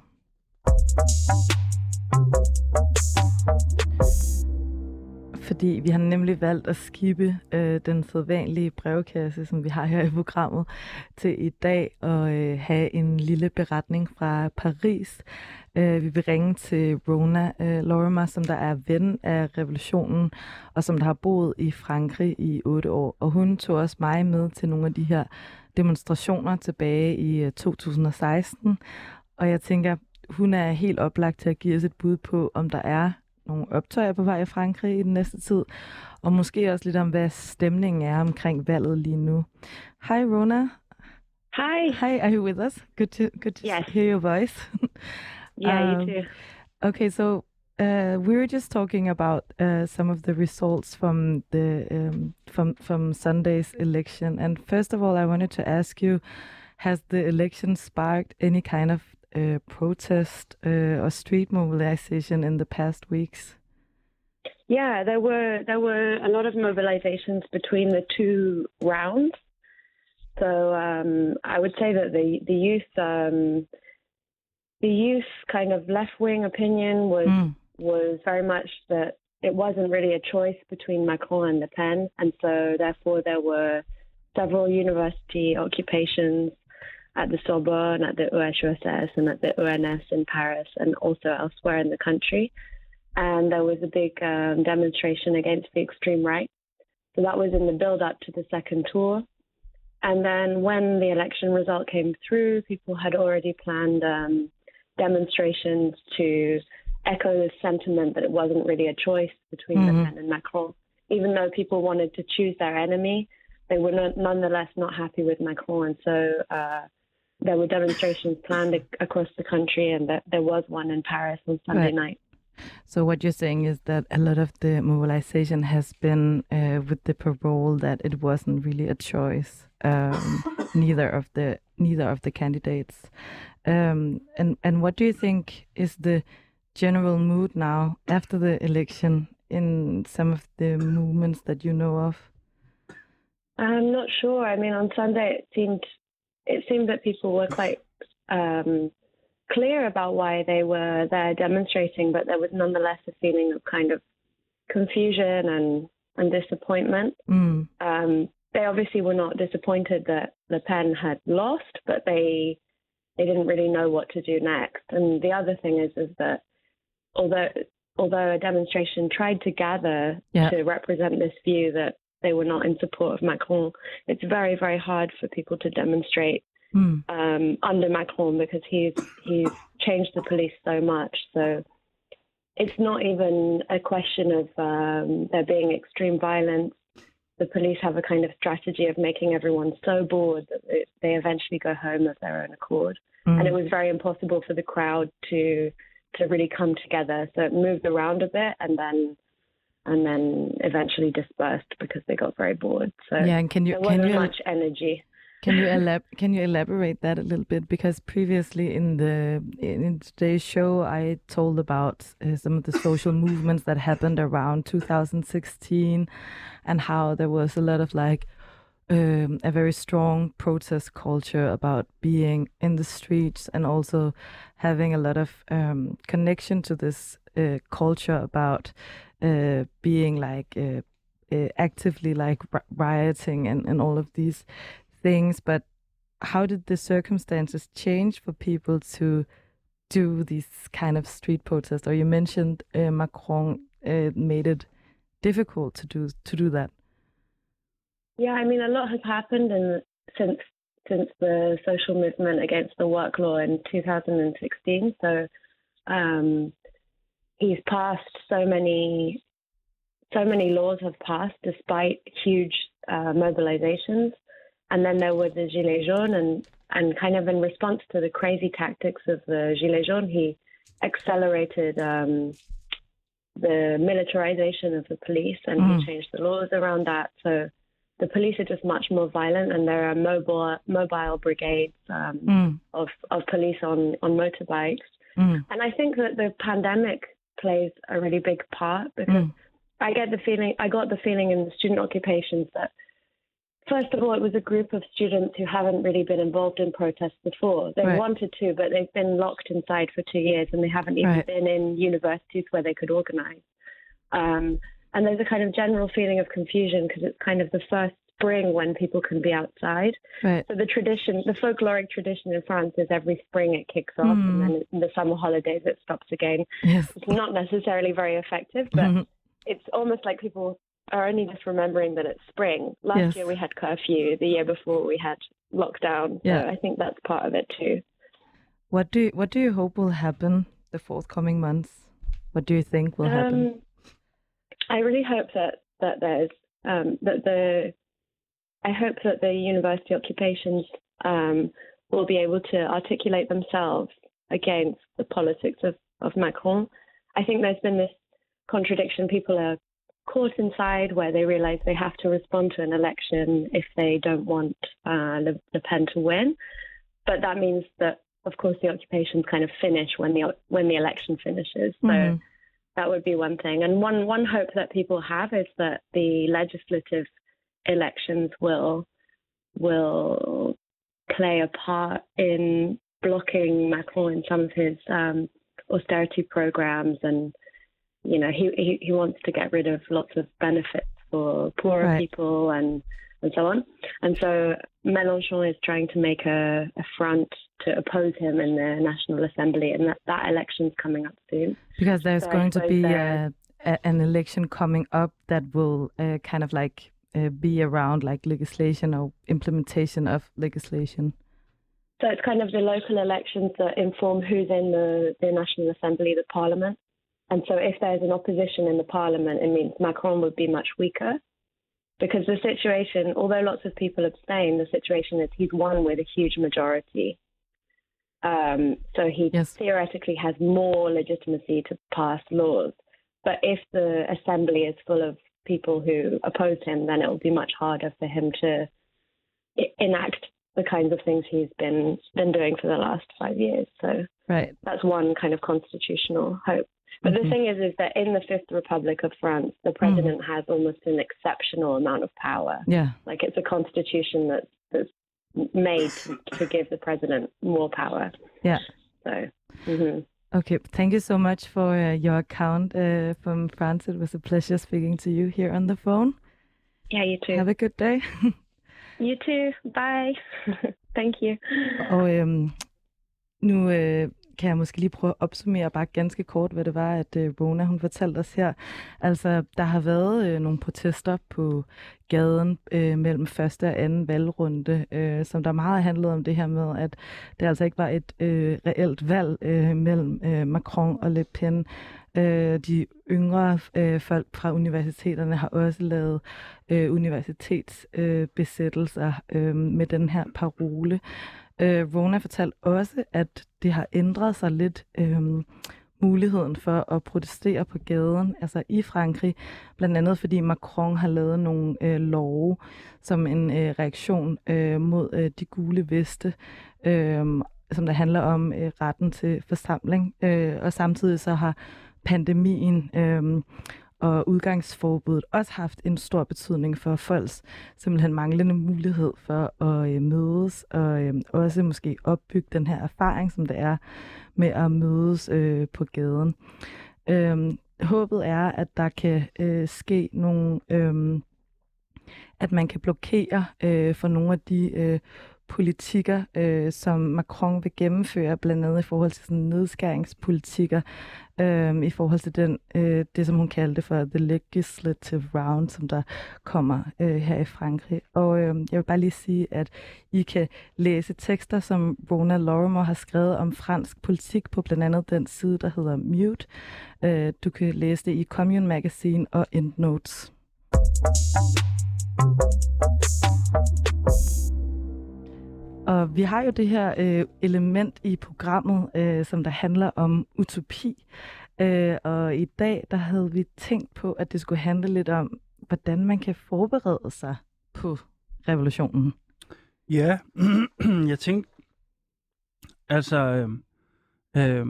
fordi vi har nemlig valgt at skippe øh, den sædvanlige brevkasse, som vi har her i programmet, til i dag og øh, have en lille beretning fra Paris. Øh, vi vil ringe til Rona øh, Lorimer, som der er ven af revolutionen, og som der har boet i Frankrig i otte år. Og hun tog også mig med til nogle af de her demonstrationer tilbage i øh, 2016. Og jeg tænker, hun er helt oplagt til at give os et bud på, om der er nogle optøjer på vej i Frankrig i den næste tid, og måske også lidt om, hvad stemningen er omkring valget lige nu. Hej Rona. Hi. Hi, are you with us? Good to good to yes. hear your voice. yeah, um, you too. Okay, so uh, we were just talking about uh, some of the results from the um, from from Sunday's election, and first of all, I wanted to ask you: Has the election sparked any kind of uh, protest uh, or street mobilization in the past weeks? Yeah, there were there were a lot of mobilizations between the two rounds. So um, I would say that the the youth um, the youth kind of left wing opinion was mm. was very much that it wasn't really a choice between Macron and Le Pen, and so therefore there were several university occupations at the Sorbonne, at the UHSS, and at the UNS in Paris, and also elsewhere in the country. And there was a big um, demonstration against the extreme right. So that was in the build up to the second tour. and then when the election result came through, people had already planned um, demonstrations to echo the sentiment that it wasn't really a choice between Mhm. Le Pen and Macron. Even though people wanted to choose their enemy, they were not, nonetheless not happy with Macron. And so uh, there were demonstrations planned ac- across the country, and that there was one in Paris on Sunday Right. night. So what you're saying is that a lot of the mobilization has been uh, with the parole that it wasn't really a choice, um, neither of the neither of the candidates. Um, and and what do you think is the general mood now after the election in some of the movements that you know of? I'm not sure. I mean, on Sunday it seemed it seemed that people were quite um, clear about why they were there demonstrating, but there was nonetheless a feeling of kind of confusion and and disappointment. Mm, Um, they obviously were not disappointed that Le Pen had lost, but they they didn't really know what to do next. And the other thing is is that although although a demonstration tried to gather Yeah. to represent this view that they were not in support of Macron, it's very very hard for people to demonstrate mm, um, under Macron because he's he's changed the police so much. So it's not even a question of um, there being extreme violence. The police have a kind of strategy of making everyone so bored that they- they eventually go home of their own accord. mm. And it was very impossible for the crowd to to really come together. So it moved around a bit and then and then eventually dispersed because they got very bored. So yeah, and can you can you much energy. Can you elab- can you elaborate that a little bit? Because previously in the in today's show, I told about uh, some of the social movements that happened around 2016, and how there was a lot of like um, a very strong protest culture about being in the streets and also having a lot of um, connection to this uh, culture about uh, being like uh, uh, actively like rioting and, and all of these things. But how did the circumstances change for people to do these kind of street protests? Or you mentioned uh, Macron uh, made it difficult to do to do that. Yeah, I mean, a lot has happened in, since since the social movement against the work law in 2016. So um, he's passed so many so many laws have passed despite huge uh, mobilizations. And then there were the Gilets jaunes, and and kind of in response to the crazy tactics of the Gilets jaunes, he accelerated um, the militarization of the police, and Mm. he changed the laws around that. So the police are just much more violent, and there are mobile mobile brigades um, Mm, of of police on on motorbikes. mm, And I think that the pandemic plays a really big part because mm, I get the feeling I got the feeling in the student occupations that first of all it was a group of students who haven't really been involved in protests before. They Right. wanted to, but they've been locked inside for two years and they haven't even Right. been in universities where they could organize. Um, and there's a kind of general feeling of confusion because it's kind of the first spring when people can be outside. right. So the tradition, the folkloric tradition in France is every spring it kicks off, Mm. and then in the summer holidays it stops again. Yes. It's not necessarily very effective, but Mhm. it's almost like people are only just remembering that it's spring. Last Yes. year we had curfew. The year before we had lockdown. Yeah. So I think that's part of it too. What do you, what do you hope will happen the forthcoming months? What do you think will happen? Um, I really hope that that there's um, that the I hope that the university occupations um, will be able to articulate themselves against the politics of, of Macron. I think there's been this contradiction. People are caught inside where they realize they have to respond to an election if they don't want uh, Le, Le Pen to win. But that means that, of course, the occupations kind of finish when the when the election finishes. So Mhm. that would be one thing. And one one hope that people have is that the legislative elections will will play a part in blocking Macron in some of his um, austerity programs, and you know he, he he wants to get rid of lots of benefits for poorer Right. people and and so on. And so Mélenchon is trying to make a, a front to oppose him in the National Assembly, and that that election's coming up soon. Because there's So going to be a, a, an election coming up that will uh, kind of like uh, be around like legislation or implementation of legislation? So it's kind of the local elections that inform who's in the, the National Assembly, the Parliament. And so if there's an opposition in the Parliament, it means Macron would be much weaker. Because the situation, although lots of people abstain, the situation is he's won with a huge majority. Um, so he Yes. theoretically has more legitimacy to pass laws. But if the assembly is full of people who oppose him, then it will be much harder for him to enact the kinds of things he's been been doing for the last five years. So Right. that's one kind of constitutional hope. But Mhm. the thing is, is that in the Fifth Republic of France, the president has almost an exceptional amount of power. Yeah. Like it's a constitution that's that's made to, to give the president more power. Yeah. So. hmm Okay, thank you so much for uh, your account uh, from France. It was a pleasure speaking to you here on the phone. Yeah, you too. Have a good day. You too. Bye. Thank you. Og øhm, nu øh, kan jeg måske lige prøve at opsummere bare ganske kort, hvad det var, at øh, Bona hun fortalte os her. Altså, der har været øh, nogle protester på gaden øh, mellem første og anden valgrunde, øh, som der meget handlede om det her med, at det altså ikke var et øh, reelt valg øh, mellem øh, Macron og Le Pen. Øh, de yngre øh, folk fra universiteterne har også lavet øh, universitetsbesættelser øh, øh, med den her parole. Øh, Rona fortalte også, at det har ændret sig lidt øh, muligheden for at protestere på gaden, altså i Frankrig, blandt andet fordi Macron har lavet nogle øh, love som en øh, reaktion øh, mod øh, de gule veste, øh, som der handler om øh, retten til forsamling, øh, og samtidig så har pandemien øh, og udgangsforbuddet også haft en stor betydning for folks simpelthen manglende mulighed for at øh, mødes og øh, også måske opbygge den her erfaring, som det er med at mødes øh, på gaden. Øh, håbet er, at der kan øh, ske nogle, øh, at man kan blokere øh, for nogle af de øh, politikker, øh, som Macron vil gennemføre, blandt andet i forhold til sådan nedskæringspolitikker, øh, i forhold til den, øh, det, som hun kaldte for the legislative round, som der kommer øh, her i Frankrig. Og øh, jeg vil bare lige sige, at I kan læse tekster, som Rona Lorimer har skrevet om fransk politik på blandt andet den side, der hedder Mute. Øh, du kan læse det i Commune Magazine og Endnotes. Og vi har jo det her øh, element i programmet, øh, som der handler om utopi. Øh, og i dag, der havde vi tænkt på, at det skulle handle lidt om, hvordan man kan forberede sig på revolutionen. Ja, jeg tænkte, altså, øh, øh,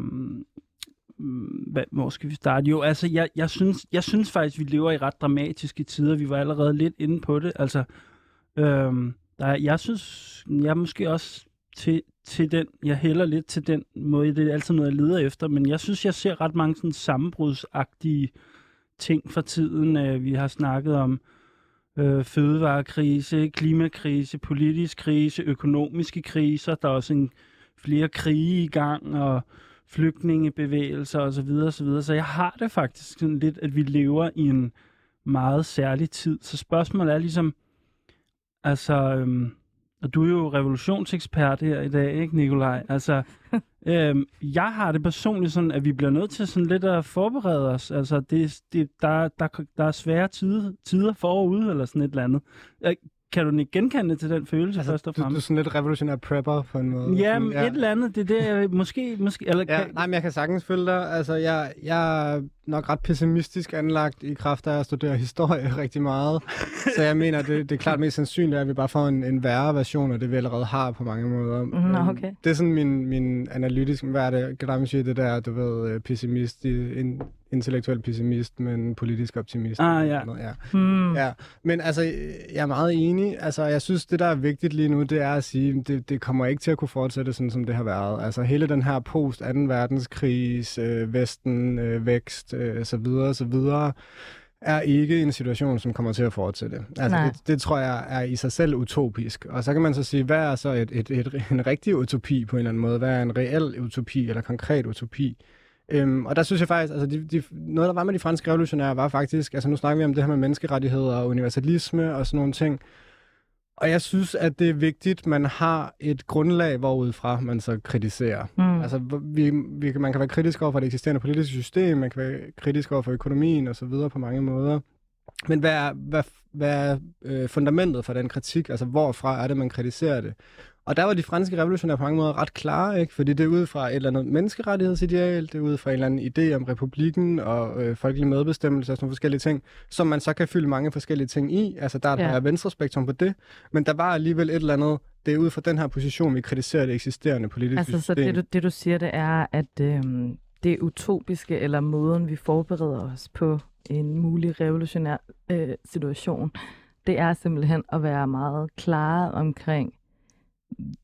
hvad, hvor skal vi starte? Jo, altså, jeg, jeg, synes, jeg synes faktisk, vi lever i ret dramatiske tider. Vi var allerede lidt inde på det. Altså, øh, der, er- jeg synes, jeg er måske også til, til den, jeg hælder lidt til den måde, det er altid noget, jeg leder efter, men jeg synes, jeg ser ret mange sådan sammenbrudsagtige ting for tiden. Øh, vi har snakket om øh, fødevarekrise, klimakrise, politisk krise, økonomiske kriser. Der er også en, flere krige i gang, og flygtningebevægelser osv. osv. Så jeg har det faktisk sådan lidt, at vi lever i en meget særlig tid. Så spørgsmålet er ligesom, altså, øhm, og du er jo revolutionsekspert her i dag, ikke Nikolaj? Altså, øhm, jeg har det personligt sådan, at vi bliver nødt til sådan lidt at forberede os. Altså, det, det, der, der, der er svære tider, tider forude, eller sådan et eller andet. Kan du ikke genkende til den følelse, altså, først og du, du er fremmest? sådan lidt revolutionær prepper på en måde. Ja, Sådan, men et eller andet, det er det, jeg måske, måske, eller Ja, kan, nej, men jeg kan sagtens følge dig. Altså, jeg, jeg er nok ret pessimistisk anlagt i kraft af at studere historie rigtig meget. Så jeg mener, det, det er klart mest sandsynligt, at vi bare får en, en værre version af det, vi allerede har på mange måder. Nå, Øhm, okay. Det er sådan min, min analytiske, hvad er det, sige, det der, du ved, øh, pessimist, en, intellektuel pessimist, men politisk optimist. Ah, ja. Noget, ja. Hmm. Ja, men altså, jeg er meget enig. Altså, jeg synes, det der er vigtigt lige nu, det er at sige, det, det kommer ikke til at kunne fortsætte sådan, som det har været. Altså, hele den her post 2. verdenskrig, øh, Vesten, øh, vækst, øh, så videre, så videre, er ikke en situation, som kommer til at fortsætte. Altså, Nej. det, det tror jeg er i sig selv utopisk. Og så kan man så sige, hvad er så et, et, et, en rigtig utopi på en eller anden måde? Hvad er en reel utopi eller konkret utopi? Øhm, og der synes jeg faktisk, altså de, de, noget der var med de franske revolutionære var faktisk, altså nu snakker vi om det her med menneskerettigheder og universalisme og sådan nogle ting. Og jeg synes, at det er vigtigt, at man har et grundlag, hvorudfra man så kritiserer. Mm. Altså, vi, vi, man kan være kritisk over for det eksisterende politiske system, man kan være kritisk over for økonomien og så videre på mange måder. Men hvad er, hvad, hvad er øh, fundamentet for den kritik? Altså, hvorfra er det, man kritiserer det? Og der var de franske revolutionære på mange måder ret klare, ikke? fordi det er ud fra et eller andet menneskerettighedsideal, det er ud fra en eller anden idé om republikken og øh, folkelig medbestemmelse og sådan nogle forskellige ting, som man så kan fylde mange forskellige ting i. Altså der er ja. et venstre spektrum på det, men der var alligevel et eller andet, det er ud fra den her position, vi kritiserer det eksisterende politiske altså, system. Altså så det du, det du siger, det er, at øh, det utopiske, eller måden vi forbereder os på en mulig revolutionær øh, situation, det er simpelthen at være meget klare omkring,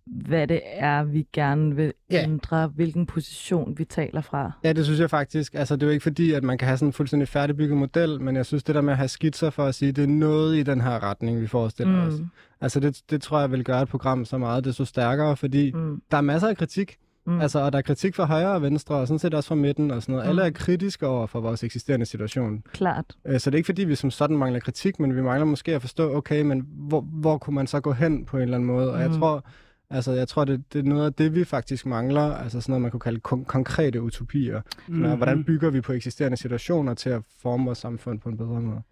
hvad det er, vi gerne vil ja. ændre, hvilken position vi taler fra. Ja, det synes jeg faktisk. Altså, det er jo ikke fordi, at man kan have sådan en fuldstændig færdigbygget model, men jeg synes, det der med at have skitser for at sige, det er noget i den her retning, vi forestiller mm. os. Altså, det, det tror jeg vil gøre et program så meget, det så stærkere, fordi mm. der er masser af kritik. Mm. Altså, og der er kritik fra højre og venstre, og sådan set også fra midten og sådan noget. Mm. Alle er kritiske over for vores eksisterende situation. Klart. Øh, så det er ikke fordi, vi som sådan mangler kritik, men vi mangler måske at forstå, okay, men hvor, hvor kunne man så gå hen på en eller anden måde? Mm. Og jeg mm. tror, altså, jeg tror det, det er noget af det, vi faktisk mangler. Altså sådan noget, man kunne kalde kon- konkrete utopier. Mm. Hvordan bygger vi på eksisterende situationer til at forme vores samfund på en bedre måde?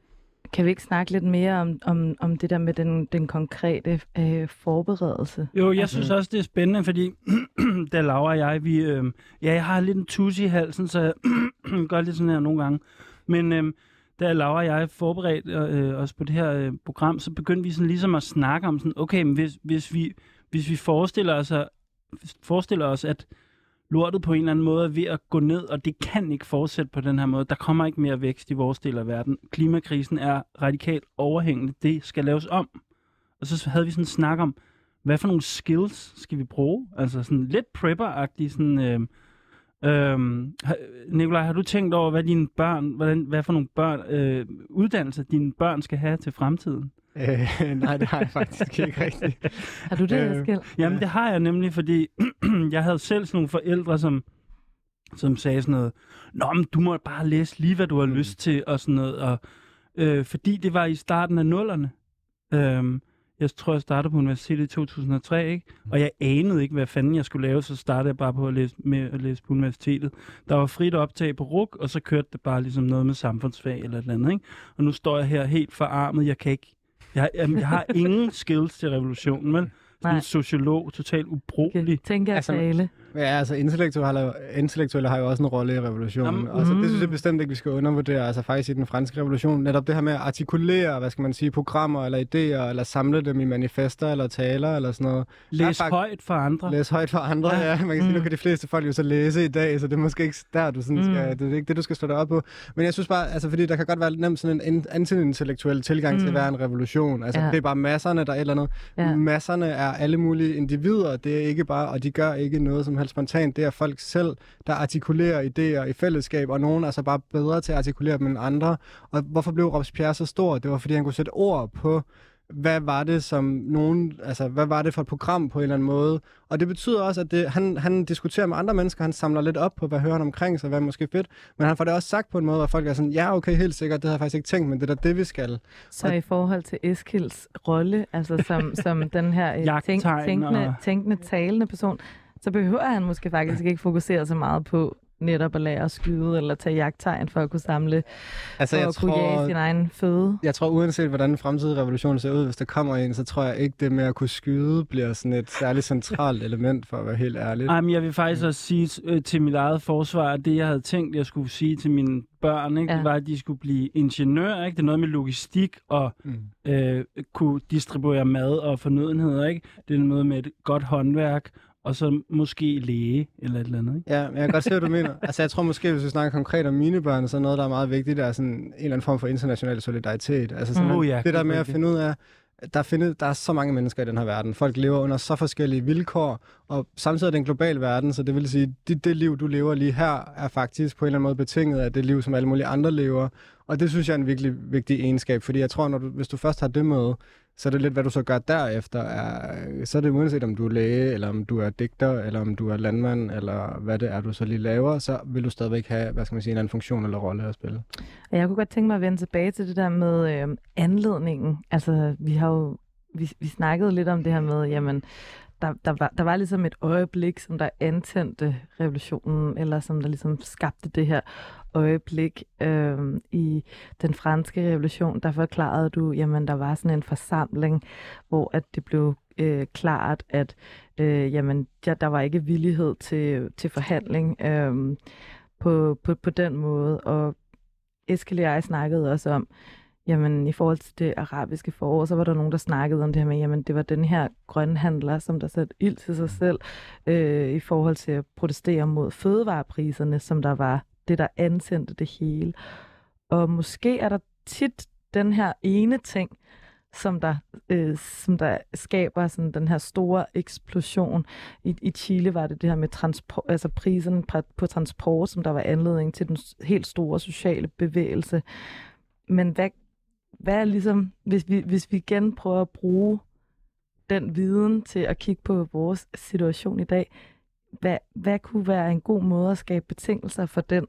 Kan vi ikke snakke lidt mere om, om, om det der med den, den konkrete øh, forberedelse? Jo, jeg altså... synes også, det er spændende, fordi da Laura og jeg, vi, øh, ja, jeg har lidt en tusse i halsen, så jeg gør lidt sådan her nogle gange. Men øh, da Laura og jeg forberedte øh, os på det her øh, program, så begyndte vi sådan ligesom at snakke om sådan, okay, men hvis, hvis, vi, hvis vi forestiller os, forestiller os, at lortet på en eller anden måde er ved at gå ned, og det kan ikke fortsætte på den her måde. Der kommer ikke mere vækst i vores del af verden. Klimakrisen er radikalt overhængende. Det skal laves om. Og så havde vi sådan en snak om, hvad for nogle skills skal vi bruge? Altså sådan lidt prepper-agtigt. Sådan, øh, øh, Nikolaj, har du tænkt over, hvad dine børn, hvordan, hvad for nogle børn, øh, uddannelser dine børn skal have til fremtiden? Øh, nej, det har jeg faktisk ikke rigtigt. har du det, øh, Eskild? Jamen, det har jeg nemlig, fordi jeg havde selv sådan nogle forældre, som, som sagde sådan noget, Nå, men du må bare læse lige, hvad du har mm. lyst til, og sådan noget. Og, øh, fordi det var i starten af nullerne. Øh, jeg tror, jeg startede på universitetet i 2003, ikke? Mm. Og jeg anede ikke, hvad fanden jeg skulle lave, så startede jeg bare på at læse, med at læse på universitetet. Der var frit optag på RUK, og så kørte det bare ligesom noget med samfundsfag eller et eller andet, ikke? Og nu står jeg her helt forarmet. Jeg kan ikke jeg, jamen, jeg har ingen skills til revolutionen, men sådan en sociolog, totalt ubrugelig. Okay. Tænker altså, tale. Ja, altså intellektuelle, intellektuelle har jo også en rolle i revolutionen. Jamen, altså, mm. Det synes jeg bestemt ikke, vi skal undervurdere. Altså faktisk i den franske revolution, netop det her med at artikulere, hvad skal man sige, programmer eller idéer, eller samle dem i manifester eller taler eller sådan noget. Læs fakt- højt for andre. Læs højt for andre, ja. ja. Man kan sige, mm. nu kan de fleste folk jo så læse i dag, så det er måske ikke der, du sådan skal, mm. det er ikke det, du skal stå dig op på. Men jeg synes bare, altså fordi der kan godt være nemt sådan en anti-intellektuel tilgang mm. til at være en revolution. Altså ja. det er bare masserne, der er et eller andet. Ja. Masserne er alle mulige individer, det er ikke bare, og de gør ikke noget som helst spontant. Det er folk selv, der artikulerer idéer i fællesskab, og nogen er så bare bedre til at artikulere dem end andre. Og hvorfor blev Robespierre så stor? Det var, fordi han kunne sætte ord på hvad var det som nogen, altså hvad var det for et program på en eller anden måde. Og det betyder også, at det, han, han diskuterer med andre mennesker, han samler lidt op på, hvad hører han omkring sig, hvad er måske fedt, men han får det også sagt på en måde, hvor folk er sådan, ja okay, helt sikkert, det har jeg faktisk ikke tænkt, men det er da det, vi skal. Så og... i forhold til Eskilds rolle, altså som, som den her øh, tænk, tænkende, og... tænkende, talende person, så behøver han måske faktisk ikke fokusere så meget på netop at lære at skyde eller tage jagttegn for at kunne samle, altså, for jeg at tror, kunne jage sin egen føde? Jeg tror uanset hvordan den fremtidige revolution ser ud, hvis der kommer en, så tror jeg ikke det med at kunne skyde bliver sådan et særligt centralt element for at være helt ærlig. Jamen, jeg vil faktisk også sige øh, til mit eget forsvar, at det jeg havde tænkt, jeg skulle sige til mine børn, ikke, ja. det var, at de skulle blive ingeniør. Ikke? Det er noget med logistik og mm. øh, kunne distribuere mad og fornødenheder. Ikke? Det er noget med et godt håndværk og så måske læge eller et eller andet. Ikke? Ja, men jeg kan godt se, hvad du mener. Altså, jeg tror måske, hvis vi snakker konkret om mine børn, så er noget, der er meget vigtigt, er sådan en eller anden form for international solidaritet. Altså sådan, mm, ja, det der med at finde ud af, der, finder, der er så mange mennesker i den her verden. Folk lever under så forskellige vilkår, og samtidig er det en global verden, så det vil sige, at det, det liv, du lever lige her, er faktisk på en eller anden måde betinget af det liv, som alle mulige andre lever. Og det synes jeg er en virkelig vigtig egenskab, fordi jeg tror, når du, hvis du først har det med, så er det lidt, hvad du så gør derefter. Er, så er det uanset om du er læge, eller om du er digter, eller om du er landmand, eller hvad det er, du så lige laver, så vil du stadigvæk have, hvad skal man sige, en anden funktion eller rolle at spille. Jeg kunne godt tænke mig at vende tilbage til det der med øh, anledningen. Altså, vi har jo vi, vi snakkede lidt om det her med, jamen, der, der, var, der var ligesom et øjeblik, som der antændte revolutionen, eller som der ligesom skabte det her øjeblik øh, i den franske revolution. Der forklarede du, jamen der var sådan en forsamling, hvor at det blev øh, klart, at øh, jamen, ja, der var ikke villighed til, til forhandling øh, på, på, på den måde. Og Eskild og jeg snakkede også om, jamen i forhold til det arabiske forår, så var der nogen, der snakkede om det her med, jamen det var den her grønhandler, som der satte ild til sig selv øh, i forhold til at protestere mod fødevarepriserne, som der var det, der antændte det hele. Og måske er der tit den her ene ting, som der, øh, som der skaber sådan den her store eksplosion. I, I Chile var det det her med transport, altså prisen på transport, som der var anledning til den helt store sociale bevægelse. Men hvad, hvad er ligesom, hvis vi, hvis vi igen prøver at bruge den viden til at kigge på vores situation i dag, hvad, hvad kunne være en god måde at skabe betingelser for den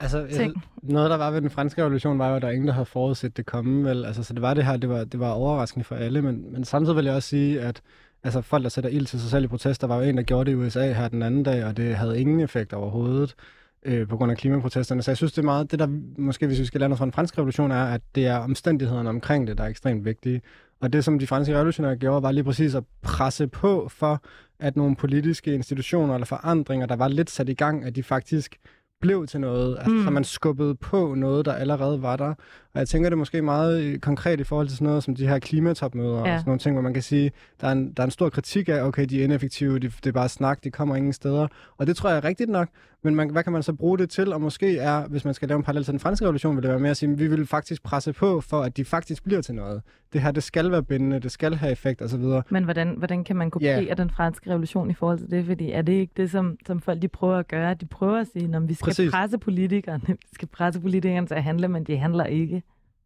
Altså, ting. noget, der var ved den franske revolution, var jo, at der ingen, der havde forudset det komme. Vel? Altså, så det var det her, det var, det var overraskende for alle, men, men samtidig vil jeg også sige, at altså, folk, der sætter ild til sig selv i protester, var jo en, der gjorde det i USA her den anden dag, og det havde ingen effekt overhovedet øh, på grund af klimaprotesterne. Så jeg synes, det er meget, det der måske, hvis vi skal lande noget fra den franske revolution, er, at det er omstændighederne omkring det, der er ekstremt vigtige. Og det, som de franske revolutionære gjorde, var lige præcis at presse på for, at nogle politiske institutioner eller forandringer, der var lidt sat i gang, at de faktisk blev til noget. Altså, mm. Så man skubbede på noget, der allerede var der. Og jeg tænker det er måske meget konkret i forhold til sådan noget som de her klimatopmøder ja. og sådan nogle ting, hvor man kan sige, der er en, der er en stor kritik af, okay, de er ineffektive, de, det er bare snak, de kommer ingen steder. Og det tror jeg er rigtigt nok, men man, hvad kan man så bruge det til? Og måske er, hvis man skal lave en parallel til den franske revolution, vil det være mere at sige, at vi vil faktisk presse på for, at de faktisk bliver til noget. Det her, det skal være bindende, det skal have effekt osv. Men hvordan, hvordan kan man kopiere yeah. den franske revolution i forhold til det? Fordi er det ikke det, som, som folk de prøver at gøre? De prøver at sige, at vi skal Præcis. presse politikerne, vi skal presse politikerne til at handle, men de handler ikke.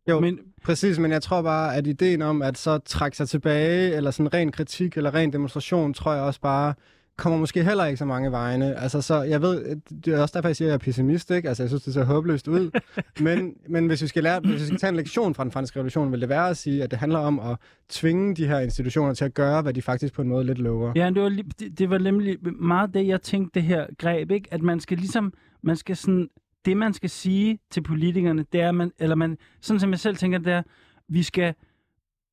Jo, men, præcis, men jeg tror bare, at ideen om at så trække sig tilbage, eller sådan ren kritik, eller ren demonstration, tror jeg også bare, kommer måske heller ikke så mange vegne. Altså, så jeg ved, det er også derfor, jeg siger, at jeg er pessimist, ikke? Altså, jeg synes, det ser håbløst ud. men, men hvis vi skal lære, hvis vi skal tage en lektion fra den franske revolution, vil det være at sige, at det handler om at tvinge de her institutioner til at gøre, hvad de faktisk på en måde lidt lover. Ja, det var, det, det var nemlig meget det, jeg tænkte, det her greb, ikke? At man skal ligesom, man skal sådan det, man skal sige til politikerne, det er, man, eller man, sådan som jeg selv tænker, det er, vi skal,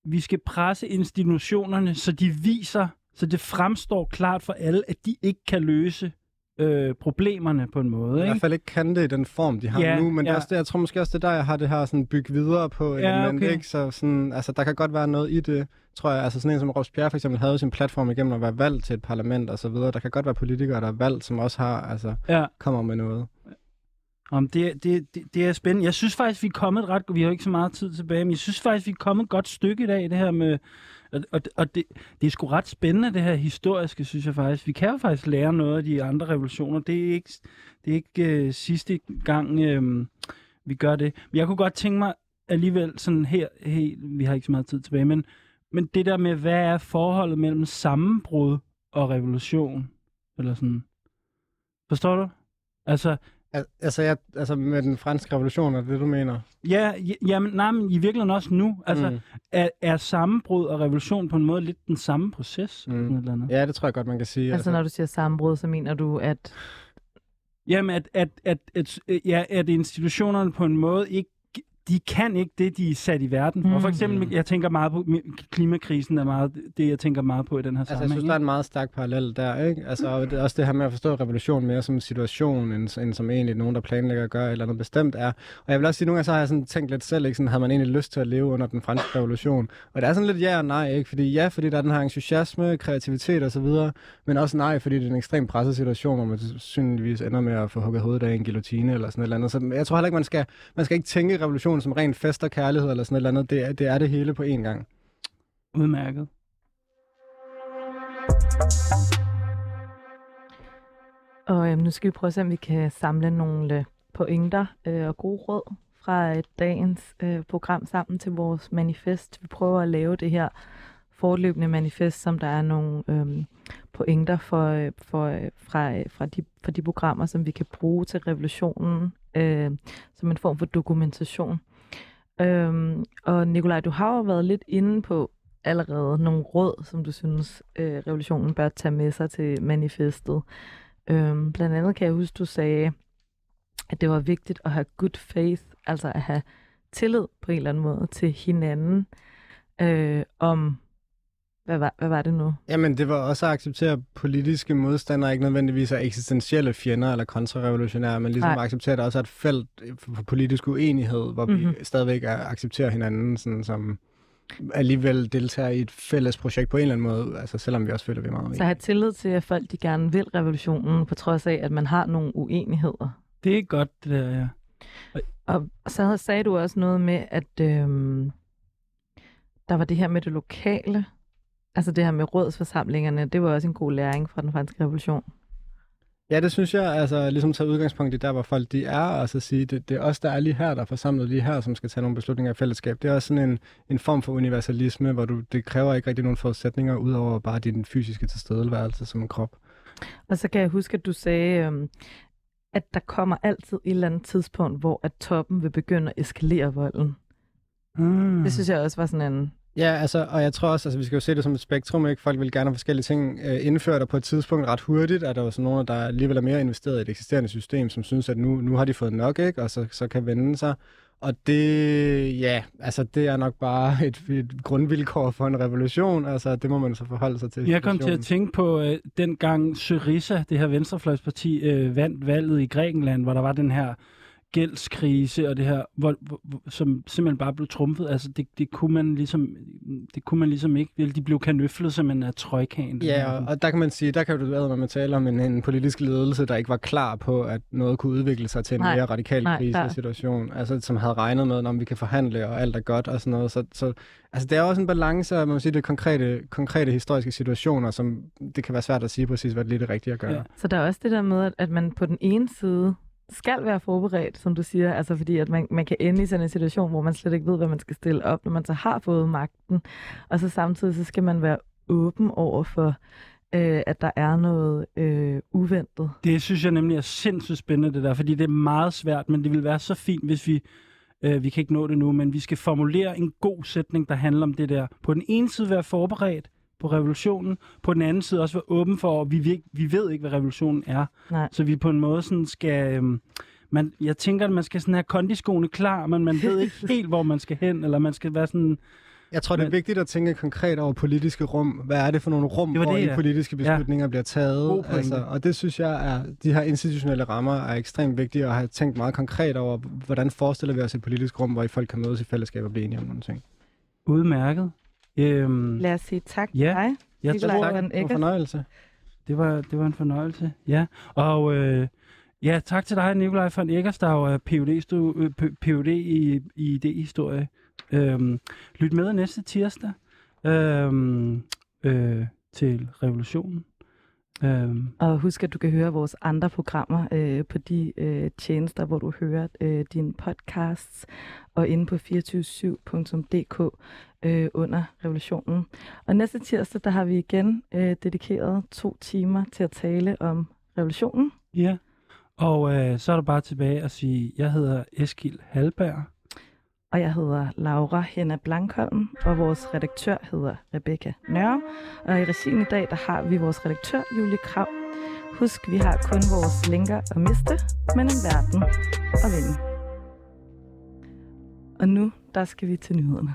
vi skal presse institutionerne, så de viser, så det fremstår klart for alle, at de ikke kan løse øh, problemerne på en måde. Ikke? I hvert fald ikke kan det i den form, de har ja, nu, men ja. det er også det, jeg tror måske også, det er der, jeg har det her sådan bygge videre på ja, element, okay. ikke? Så sådan, altså, der kan godt være noget i det, tror jeg. Altså sådan en som Robespierre for eksempel havde sin platform igennem at være valgt til et parlament og så videre. Der kan godt være politikere, der er valgt, som også har, altså, ja. kommer med noget. Om det, det, det, det er spændende. Jeg synes faktisk, vi er kommet ret... Vi har ikke så meget tid tilbage, men jeg synes faktisk, vi er kommet et godt stykke i dag, det her med... Og, og, og det, det er sgu ret spændende, det her historiske, synes jeg faktisk. Vi kan jo faktisk lære noget af de andre revolutioner. Det er ikke, det er ikke øh, sidste gang, øh, vi gør det. Men jeg kunne godt tænke mig alligevel sådan her... Hey, vi har ikke så meget tid tilbage, men, men det der med, hvad er forholdet mellem sammenbrud og revolution? Eller sådan... Forstår du? Altså, Altså, jeg, altså med den franske revolution, er det du mener? Ja, ja men, nej, men i virkeligheden også nu. Altså, mm. er, er sammenbrud og revolution på en måde lidt den samme proces? Mm. Eller andet? Ja, det tror jeg godt, man kan sige. Altså, altså, når du siger sammenbrud, så mener du, at... Jamen, at, at, at, at, ja, at institutionerne på en måde ikke de kan ikke det, de er sat i verden. Mm. Og for eksempel, mm. jeg tænker meget på, klimakrisen er meget det, jeg tænker meget på i den her altså, sammenhæng. Jeg synes, der er en meget stærk parallel der, ikke? Altså, det, også det her med at forstå revolution mere som en situation, end, end som egentlig nogen, der planlægger at gøre eller noget bestemt er. Og jeg vil også sige, nogle gange så har jeg sådan tænkt lidt selv, ikke? Sådan, havde man egentlig lyst til at leve under den franske revolution? Og det er sådan lidt ja og nej, ikke? Fordi ja, fordi der er den her entusiasme, kreativitet og så videre, men også nej, fordi det er en ekstrem presset situation, hvor man synligvis ender med at få hugget hovedet af en guillotine eller sådan et eller andet. Så jeg tror heller ikke, man skal, man skal ikke tænke revolution som ren fest og kærlighed eller sådan et eller andet. Det er, det er det hele på én gang. Udmærket. Og øhm, nu skal vi prøve at se, om vi kan samle nogle pointer øh, og gode råd fra øh, dagens øh, program sammen til vores manifest. Vi prøver at lave det her fortløbende manifest, som der er nogle øh, pointer for, øh, for, øh, fra, øh, fra, de, fra de programmer, som vi kan bruge til revolutionen øh, som en form for dokumentation. Øhm, og Nikolaj, du har jo været lidt inde på allerede nogle råd, som du synes, øh, revolutionen bør tage med sig til manifestet. Øhm, blandt andet kan jeg huske, du sagde, at det var vigtigt at have good faith, altså at have tillid på en eller anden måde til hinanden, øh, om hvad var, hvad var det nu? Jamen, det var også at acceptere politiske modstandere, ikke nødvendigvis er eksistentielle fjender eller kontrarevolutionære, men ligesom Nej. at acceptere, at der også er et felt for politisk uenighed, hvor mm-hmm. vi mhm. stadigvæk accepterer hinanden sådan som alligevel deltager i et fælles projekt på en eller anden måde, altså selvom vi også føler, vi er meget Så have tillid til, at folk de gerne vil revolutionen, på trods af, at man har nogle uenigheder. Det er godt, det der, ja. Og, og så sagde du også noget med, at øhm, der var det her med det lokale, altså det her med rådsforsamlingerne, det var også en god læring fra den franske revolution. Ja, det synes jeg, altså ligesom tage udgangspunkt i der, hvor folk de er, og så sige, det, det er os, der er lige her, der er forsamlet lige her, som skal tage nogle beslutninger i fællesskab. Det er også sådan en, en form for universalisme, hvor du, det kræver ikke rigtig nogen forudsætninger, udover bare din fysiske tilstedeværelse som en krop. Og så kan jeg huske, at du sagde, øhm, at der kommer altid et eller andet tidspunkt, hvor at toppen vil begynde at eskalere volden. Mm. Det synes jeg også var sådan en, Ja, altså, og jeg tror også, altså, vi skal jo se det som et spektrum, ikke? Folk vil gerne have forskellige ting øh, indført, og på et tidspunkt ret hurtigt er der jo sådan nogle, der alligevel er mere investeret i et eksisterende system, som synes, at nu, nu har de fået nok, ikke? Og så, så kan vende sig. Og det, ja, altså det er nok bare et, et grundvilkår for en revolution. Altså det må man så forholde sig til. Jeg kom til at tænke på øh, den gang Syriza, det her venstrefløjsparti, øh, vandt valget i Grækenland, hvor der var den her gældskrise og det her, hvor, hvor, som simpelthen bare blev trumfet. Altså, det, det, kunne man ligesom, det kunne man ligesom ikke. De blev kanøflet som en af trojkaen. Ja, og, og der kan man sige, der kan du være med tale om en, en politisk ledelse, der ikke var klar på, at noget kunne udvikle sig til en nej, mere radikal krisesituation. Altså, som havde regnet med, om vi kan forhandle, og alt er godt og sådan noget. Så, så altså, det er også en balance, man må sige, det konkrete, konkrete historiske situationer, som det kan være svært at sige præcis, hvad det er det rigtige at gøre. Ja. Så der er også det der med, at man på den ene side skal være forberedt, som du siger, altså fordi at man, man kan ende i sådan en situation, hvor man slet ikke ved, hvad man skal stille op, når man så har fået magten, og så samtidig så skal man være åben over for, øh, at der er noget øh, uventet. Det synes jeg nemlig er sindssygt spændende, det der, fordi det er meget svært, men det vil være så fint, hvis vi, øh, vi kan ikke nå det nu, men vi skal formulere en god sætning, der handler om det der. På den ene side være forberedt, på revolutionen. På den anden side også være åben for, at vi, vi ved ikke, hvad revolutionen er. Nej. Så vi på en måde sådan skal... Øhm, man, jeg tænker, at man skal sådan have kondiskoene klar, men man ved ikke helt, hvor man skal hen, eller man skal være sådan... Jeg tror, det er vigtigt at tænke konkret over politiske rum. Hvad er det for nogle rum, det hvor det, ja. politiske beslutninger ja. bliver taget? Altså, og det synes jeg er, de her institutionelle rammer er ekstremt vigtige at have tænkt meget konkret over, hvordan forestiller vi os et politisk rum, hvor I folk kan mødes i fællesskab og blive enige om nogle ting. Udmærket. Øhm, Lad os sige tak ja, til dig. Ja, tak. Det var en fornøjelse. Det var, det var en fornøjelse, ja. Og øh, ja, tak til dig, Nikolaj von Eggers, der er PhD, PhD i, i idéhistorie. Øhm, lyt med næste tirsdag øhm, øh, til revolutionen. Um. Og husk, at du kan høre vores andre programmer øh, på de øh, tjenester, hvor du hører øh, dine podcasts, og inde på 247.dk øh, under revolutionen. Og næste tirsdag, der har vi igen øh, dedikeret to timer til at tale om revolutionen. Ja, og øh, så er der bare tilbage at sige, jeg hedder Eskil Halberg. Og jeg hedder Laura Henna Blankholm, og vores redaktør hedder Rebecca Nørre. Og i regien i dag, der har vi vores redaktør, Julie Krav. Husk, vi har kun vores linker at miste, men en verden at vinde. Og nu, der skal vi til nyhederne.